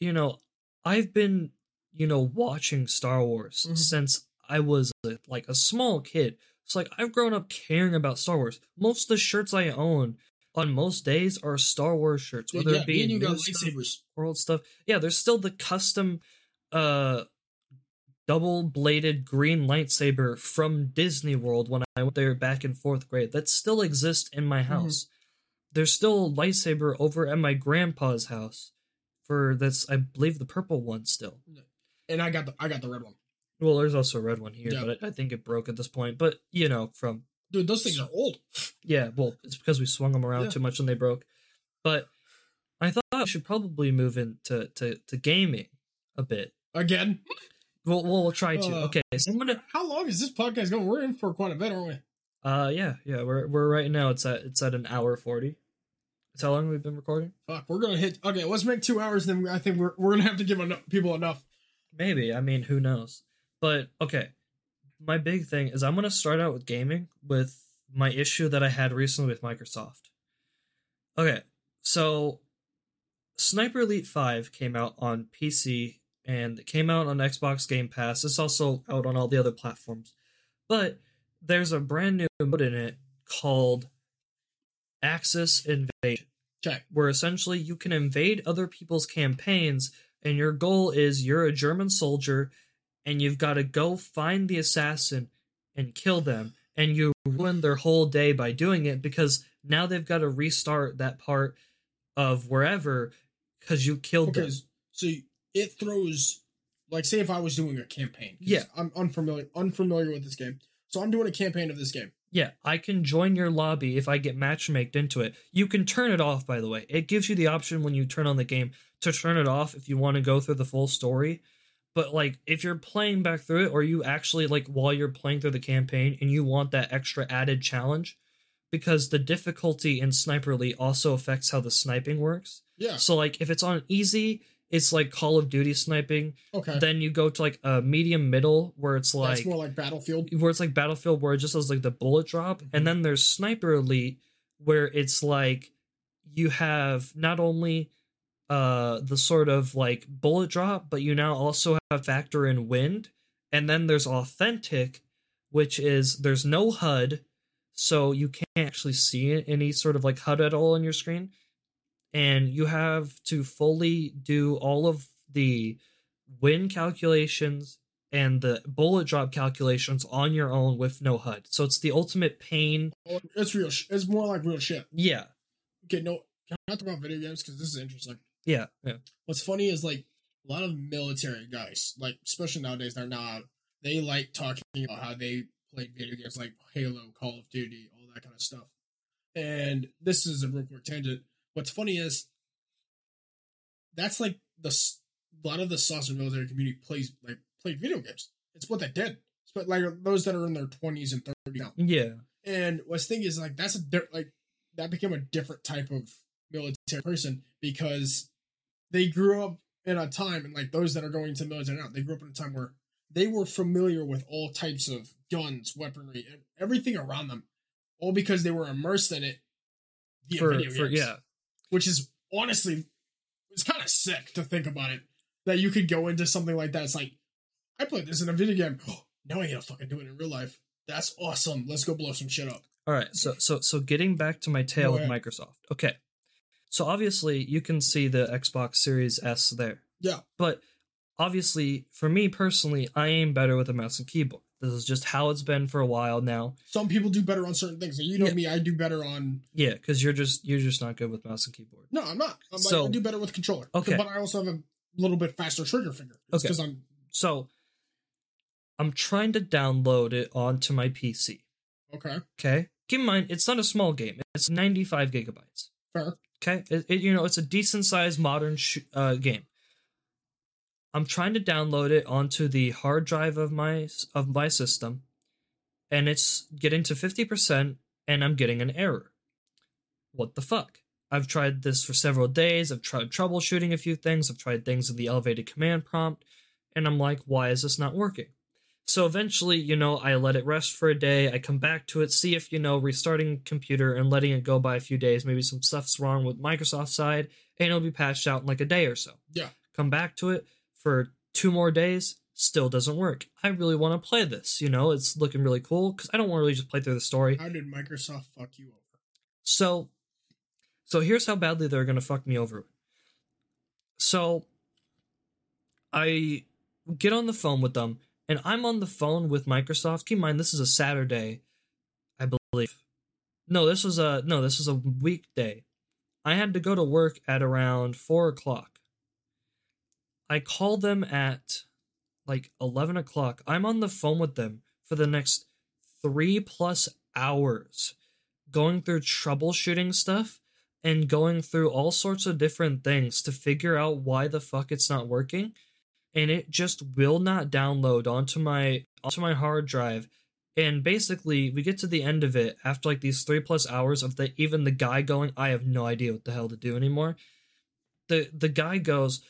you know I've been you know watching Star Wars Mhm. since I was a, like a small kid. So like I've grown up caring about Star Wars. Most of the shirts I own on most days are Star Wars shirts, whether yeah, it be new got stuff, lightsabers. world stuff. Yeah, there's still the custom uh double bladed green lightsaber from Disney World when I went there back in fourth grade. That still exists in my house. There's still a lightsaber over at my grandpa's house for that's I believe the purple one still. And I got the I got the red one. Well, there's also a red one here, Yeah. but I I think it broke at this point. But you know, from Dude, those things are old. yeah, well, it's because we swung them around Yeah. too much and they broke. But I thought I should probably move into to, to gaming a bit. Again. We'll we'll, we'll try to. Uh, okay, so I'm gonna. How long is this podcast going? We're in for quite a bit, aren't we? Uh, yeah, yeah. We're we're right now. It's at it's at an hour forty. That's how long we've been recording. Fuck, we're gonna hit. Okay, let's make two hours. Then I think we're we're gonna have to give enough, people enough. Maybe. I mean, who knows? But okay, my big thing is I'm gonna start out with gaming with my issue that I had recently with Microsoft. Okay, so Sniper Elite Five came out on PC and it came out on Xbox Game Pass. It's also out on all the other platforms, but there's a brand new mode in it called Axis Invasion Okay. where essentially you can invade other people's campaigns and your goal is you're a German soldier and you've got to go find the assassin and kill them and you ruin their whole day by doing it because now they've got to restart that part of wherever because you killed Okay, them. so it throws like say if I was doing a campaign. Yeah. I'm unfamiliar unfamiliar with this game. So I'm doing a campaign of this game. Yeah, I can join your lobby if I get matchmaked into it. You can turn it off, by the way. It gives you the option when you turn on the game to turn it off if you want to go through the full story. But like if you're playing back through it or you actually like while you're playing through the campaign and you want that extra added challenge because the difficulty in Sniper Elite also affects how the sniping works. Yeah. So like if it's on easy, it's like Call of Duty sniping. Okay. Then you go to like a medium middle where it's like That's more like Battlefield. where it's like Battlefield, where it just has like the bullet drop, Mhm. and then there's Sniper Elite, where it's like you have not only uh the sort of like bullet drop, but you now also have factor in wind, and then there's Authentic, which is there's no HUD, so you can't actually see any sort of like HUD at all on your screen, and you have to fully do all of the win calculations and the bullet drop calculations on your own with no HUD. So it's the ultimate pain. It's real. Sh- it's more like real shit. Yeah. Okay, no. Can I talk about video games because this is interesting. Yeah. Yeah. What's funny is like a lot of military guys, like especially nowadays, they're not. They like talking about how they played video games like Halo, Call of Duty, all that kind of stuff. And this is a real quick tangent. What's funny is that's like the a lot of the saucer military community plays like played video games. It's what they did. But like those that are in their twenties and thirties now. Yeah. And what's thing is like that's a di- like that became a different type of military person because they grew up in a time and like those that are going to military now, they grew up in a time where they were familiar with all types of guns, weaponry, and everything around them, all because they were immersed in it via For, video for yeah. Which is honestly it's kind of sick to think about it that you could go into something like that. It's like I played this in a video game. Oh, now I gotta fucking do it in real life. That's awesome. Let's go blow some shit up. All right. So so so getting back to my tale with. Microsoft. Okay. So obviously you can see the Xbox Series S there. Yeah. But obviously for me personally, I aim better with a mouse and keyboard. This is just how it's been for a while now. Some people do better on certain things. You know Yeah. me, I do better on. Yeah, because you're just you're just not good with mouse and keyboard. No, I'm not. I'm So- like, I do better with controller. Okay. But I also have a little bit faster trigger finger. It's Okay. Because I'm. So I'm trying to download it onto my PC. Okay. Okay. Keep in mind, it's not a small game. It's 95 gigabytes. Fair. Okay. It, it- you know, it's a decent sized modern sh- uh, game. I'm trying to download it onto the hard drive of my of my system, and it's getting to 50%, and I'm getting an error. What the fuck? I've tried this for several days. I've tried troubleshooting a few things. I've tried things in the elevated command prompt, and I'm like, why is this not working? So eventually, you know, I let it rest for a day. I come back to it, see if, you know, restarting computer and letting it go by a few days, maybe some stuff's wrong with Microsoft side, and it'll be patched out in like a day or so. Yeah. Come back to it for two more days, Still doesn't work. I really want to play this. You know, it's looking really cool because I don't want to really just play through the story. How did Microsoft fuck you over? So, so here's how badly they're gonna fuck me over. So, I get on the phone with them, and I'm on the phone with Microsoft. Keep in mind, this is a Saturday, I believe. No, this was a no, this was a weekday. I had to go to work at around four o'clock. I call them at like eleven o'clock. I'm on the phone with them for the next three plus hours, going through troubleshooting stuff and going through all sorts of different things to figure out why the fuck it's not working. And it just will not download onto my onto my hard drive. And basically we get to the end of it after like these three plus hours of the even the guy going i have no idea what the hell to do anymore. The the guy goes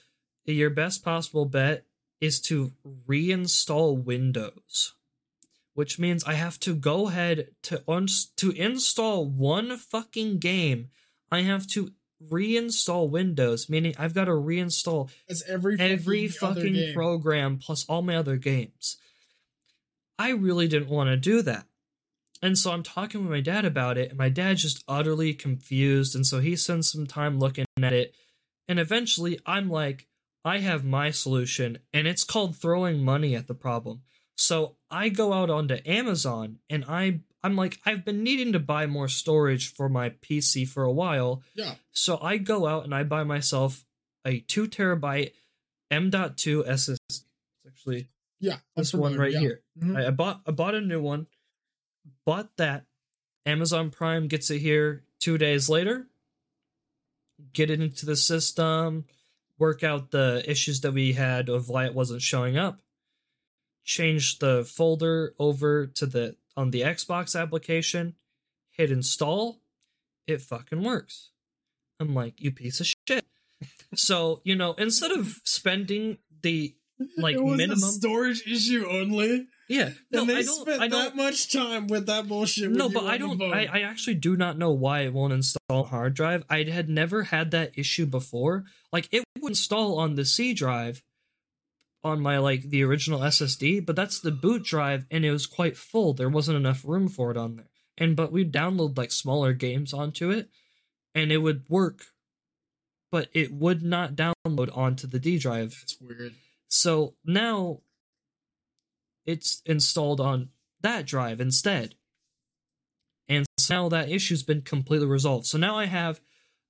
your best possible bet is to reinstall windows which means i have to go ahead to uns- to install one fucking game i have to reinstall windows meaning i've got to reinstall That's every every fucking fucking program plus all my other games. I really didn't want to do that. And so I'm talking with my dad about it, and my dad's just utterly confused. And so he spends some time looking at it. And eventually I'm like, I have my solution, and it's called throwing money at the problem. So I go out onto Amazon and I I'm like, I've been needing to buy more storage for my PC for a while. Yeah. So I go out and I buy myself a two terabyte M.2 SSD. It's actually Yeah. This one right yeah. here. Mhm. I, I bought I bought a new one. Bought that. Amazon Prime gets it here two days later. Get it into the system. Work out the issues that we had of why it wasn't showing up. Change the folder over to the on the Xbox application. Hit install. It fucking works. I'm like, you piece of shit. (laughs) so, you know, instead of spending the like minimum storage issue only. Yeah, no, and they I don't. spent I that don't. much time with that bullshit. No, but I don't. I, I actually do not know why it won't install hard drive. I had never had that issue before. Like it would install on the C drive, on my like the original SSD, but that's the boot drive, and it was quite full. There wasn't enough room for it on there. And but we'd download like smaller games onto it, and it would work, but it would not download onto the D drive. That's weird. So now it's installed on that drive instead. And so now that issue's been completely resolved. So now I have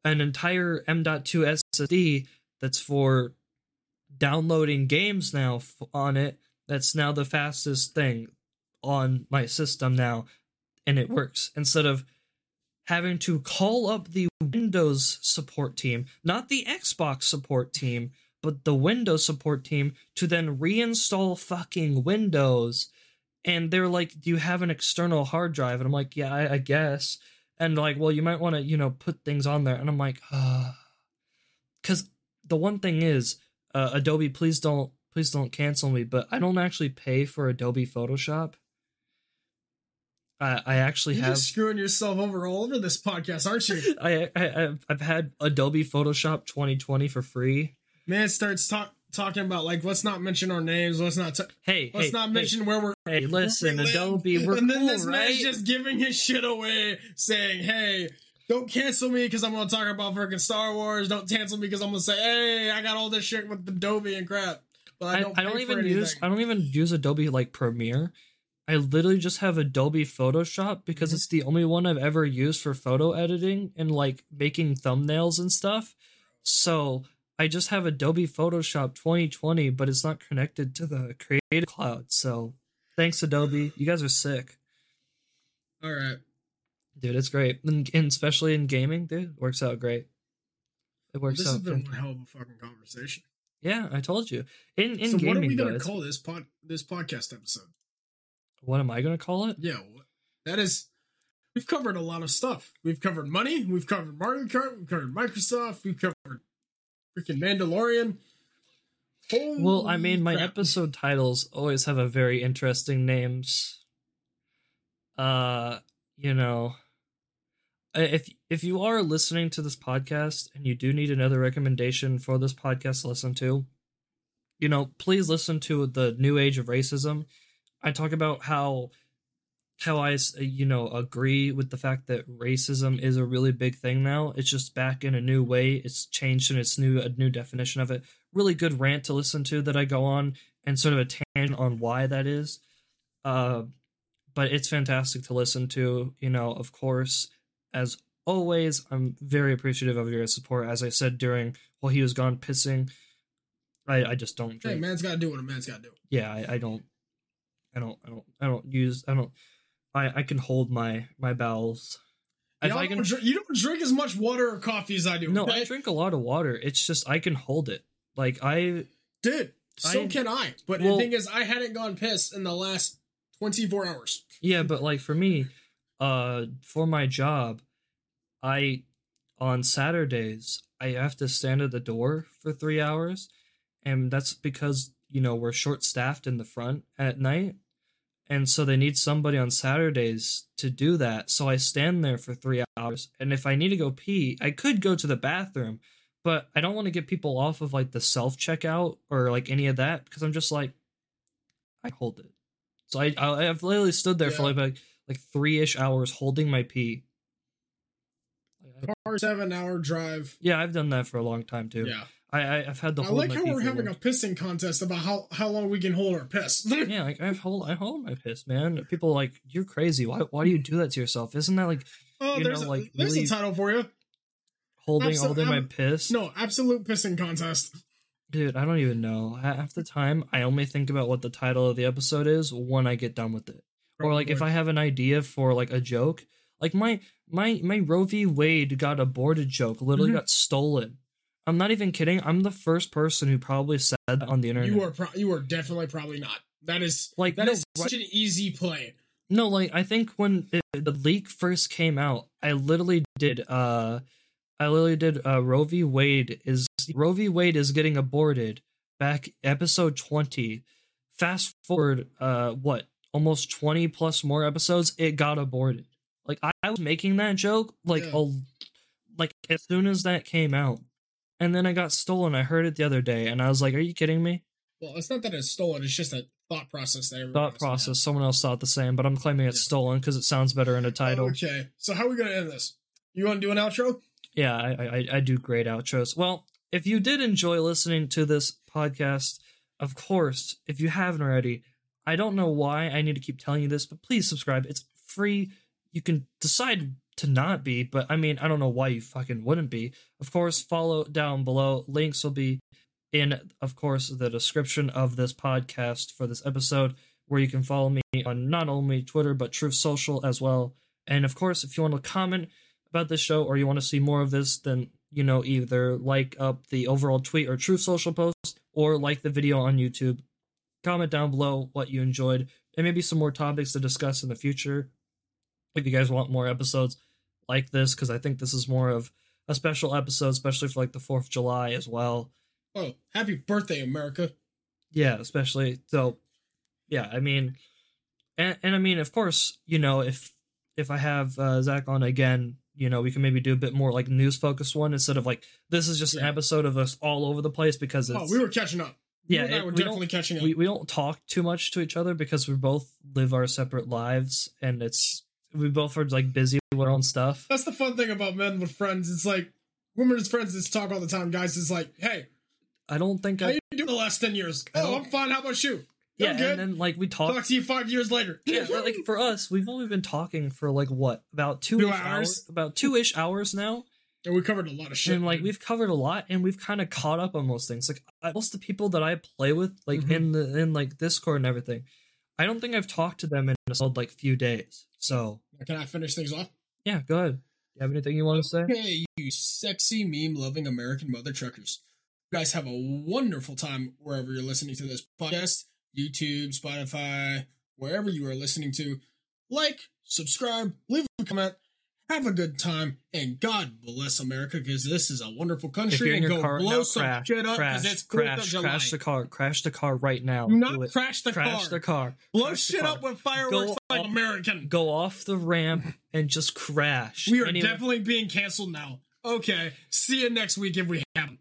an entire M.2 SSD that's for downloading games now on it. That's now the fastest thing on my system now. And it works. Instead of having to call up the Windows support team, not the Xbox support team, but the Windows support team to then reinstall fucking Windows. And they're like, Do you have an external hard drive? And I'm like, Yeah, I, I guess. And like, well, you might want to, you know, put things on there. And I'm like. Because the one thing is, uh, Adobe, please don't, please don't cancel me, but I don't actually pay for Adobe Photoshop. I, I actually You're have. screwing yourself over all over this podcast, aren't you? (laughs) I, I I've- I've had Adobe Photoshop 2020 for free. Man starts talk, talking about like let's not mention our names. Let's not. T- Hey, let's hey, not hey, mention where we're. Hey, listen, where we. Adobe, we're and then cool, this right? man's just giving his shit away, saying, "Hey, don't cancel me because I'm going to talk about freaking Star Wars. Don't cancel me because I'm going to say, hey, I got all this shit with Adobe and crap." But I I, don't. I don't pay for even use. I don't even use Adobe like Premiere. I literally just have Adobe Photoshop because Mhm. it's the only one I've ever used for photo editing and like making thumbnails and stuff. So I just have Adobe Photoshop 2020, but it's not connected to the Creative Cloud. So thanks Adobe, you guys are sick, All right. dude. It's great, and, and especially in gaming, dude, it works out great. It works out. This has been one hell of a fucking conversation. Yeah, I told you. In in so gaming, what are we gonna call this pod this podcast episode? what am I gonna call it? Yeah, that is. We've covered a lot of stuff. We've covered money. We've covered Mario Kart. We've covered Microsoft. We've covered freaking Mandalorian. Holy Well, I mean, my crap. episode titles always have a very interesting names. Uh, you know, if if you are listening to this podcast and you do need another recommendation for this podcast to listen to, you know, please listen to the New Age of Racism. I talk about how how I you know agree with the fact that racism is a really big thing now. It's just back in a new way. It's changed in its new a new definition of it. Really good rant to listen to that I go on and sort of a tangent on why that is. Uh, but it's fantastic to listen to. You know, of course, as always, I'm very appreciative of your support. As I said during while he was gone pissing, I I just don't Hey, man's got to do what a man's got to do. yeah, I, I don't, I don't, I don't, I don't use, I don't, I I can hold my my bowels. If Y'all I don't can, dr- you don't drink as much water or coffee as I do. no, okay? I drink a lot of water. It's just I can hold it. Like I, did. so I- can I. But Well- the thing is, I hadn't gone piss in the last 24 hours. Yeah, but like for me, uh, for my job, I on Saturdays I have to stand at the door for three hours, and that's because you know we're short staffed in the front at night, and so they need somebody on Saturdays to do that. So I stand there for three hours, and if I need to go pee, I could go to the bathroom, but I don't want to get people off of like the self checkout or like any of that because I'm just like, I hold it. So I, I I've literally stood there for like like, like three ish hours holding my pee. Car seven hour drive. Yeah, I've done that for a long time too. Yeah. I, I I've had to I like how we're having a pissing contest about how, how long we can hold our piss. (laughs) yeah, like I hold I hold my piss, man. People are like you're crazy. Why why do you do that to yourself? Isn't that like oh, You there's, know, a, like, there's really- a title for you. holding Absol- holding my piss? No, absolute pissing contest. dude, I don't even know. Half the time, I only think about what the title of the episode is when I get done with it. or like if I have an idea for like a joke, like my my my Roe v. Wade got aborted joke literally Mhm. got stolen. I'm not even kidding. I'm the first person who probably said that on the internet. You are pro- you are definitely probably not. That is like that no, is such an easy play. no, like I think when it, the leak first came out, I literally did. uh I literally did. uh Roe v. Wade is Roe v. Wade is getting aborted. Back episode twenty. Fast forward, uh, what almost twenty plus more episodes, it got aborted. Like I, I was making that joke like Yeah. a, like as soon as that came out, and then I got stolen. I heard it the other day, and I was like, "Are you kidding me?" Well, it's not that it's stolen. It's just a thought process that Thought process. Someone else thought the same, but I'm claiming it's Yeah. stolen because it sounds better in a title. Okay, so how are we gonna end this? You want to do an outro? Yeah, I, I I do great outros. Well, if you did enjoy listening to this podcast, of course, if you haven't already, I don't know why I need to keep telling you this, but please subscribe. It's free. You can decide to not be, but I mean, I don't know why you fucking wouldn't be. Of course, follow down below. Links will be in, of course, the description of this podcast for this episode, where you can follow me on not only Twitter but Truth Social as well. And of course, if you want to comment about this show or you want to see more of this, then you know either like up the overall tweet or Truth Social post or like the video on YouTube. Comment down below what you enjoyed and maybe some more topics to discuss in the future. If you guys want more episodes like this, because I think this is more of a special episode, especially for like the Fourth of July as well. Oh, happy birthday, America! Yeah, especially so. Yeah, I mean, and and I mean, of course, you know, if if I have uh, Zach on again, you know, we can maybe do a bit more like news focused one instead of like this is just an episode of us all over the place because it's Oh, we were catching up. yeah, I it- we definitely catching up. we, we don't talk too much to each other because we both live our separate lives and it's we both are like busy with our own stuff. That's the fun thing about men with friends. It's like women as friends just talk all the time. Guys, it's like, hey, I don't think I. how I you doing the last ten years? Oh, I'm fine. How about you? yeah, I'm good. and then like we talk Talk to you five years later. yeah, like for us, we've only been talking for like what about two, hours? hours, about two ish hours now, and we covered a lot of shit. and like we've covered a lot, and we've kind of caught up on most things. Like I- most of the people that I play with, like Mhm. in the in like Discord and everything, I don't think I've talked to them in a solid like few days. So Can I finish things off? yeah, go ahead. You have anything you want to say? Hey, you sexy meme loving American mother truckers. You guys have a wonderful time wherever you're listening to this podcast YouTube, Spotify, wherever you are listening to. Like, subscribe, leave a comment, have a good time, and God bless America because this is a wonderful country. And your go car, blow now some crash, shit up crash, because it's crash, crash the car, crash the car right now. Do not crash the crash car. the car. Blow Crash shit car. up with fireworks Go like off- American. Go off the ramp and just crash. We are Anyway- definitely being canceled now. Okay, see you next week if we haven't.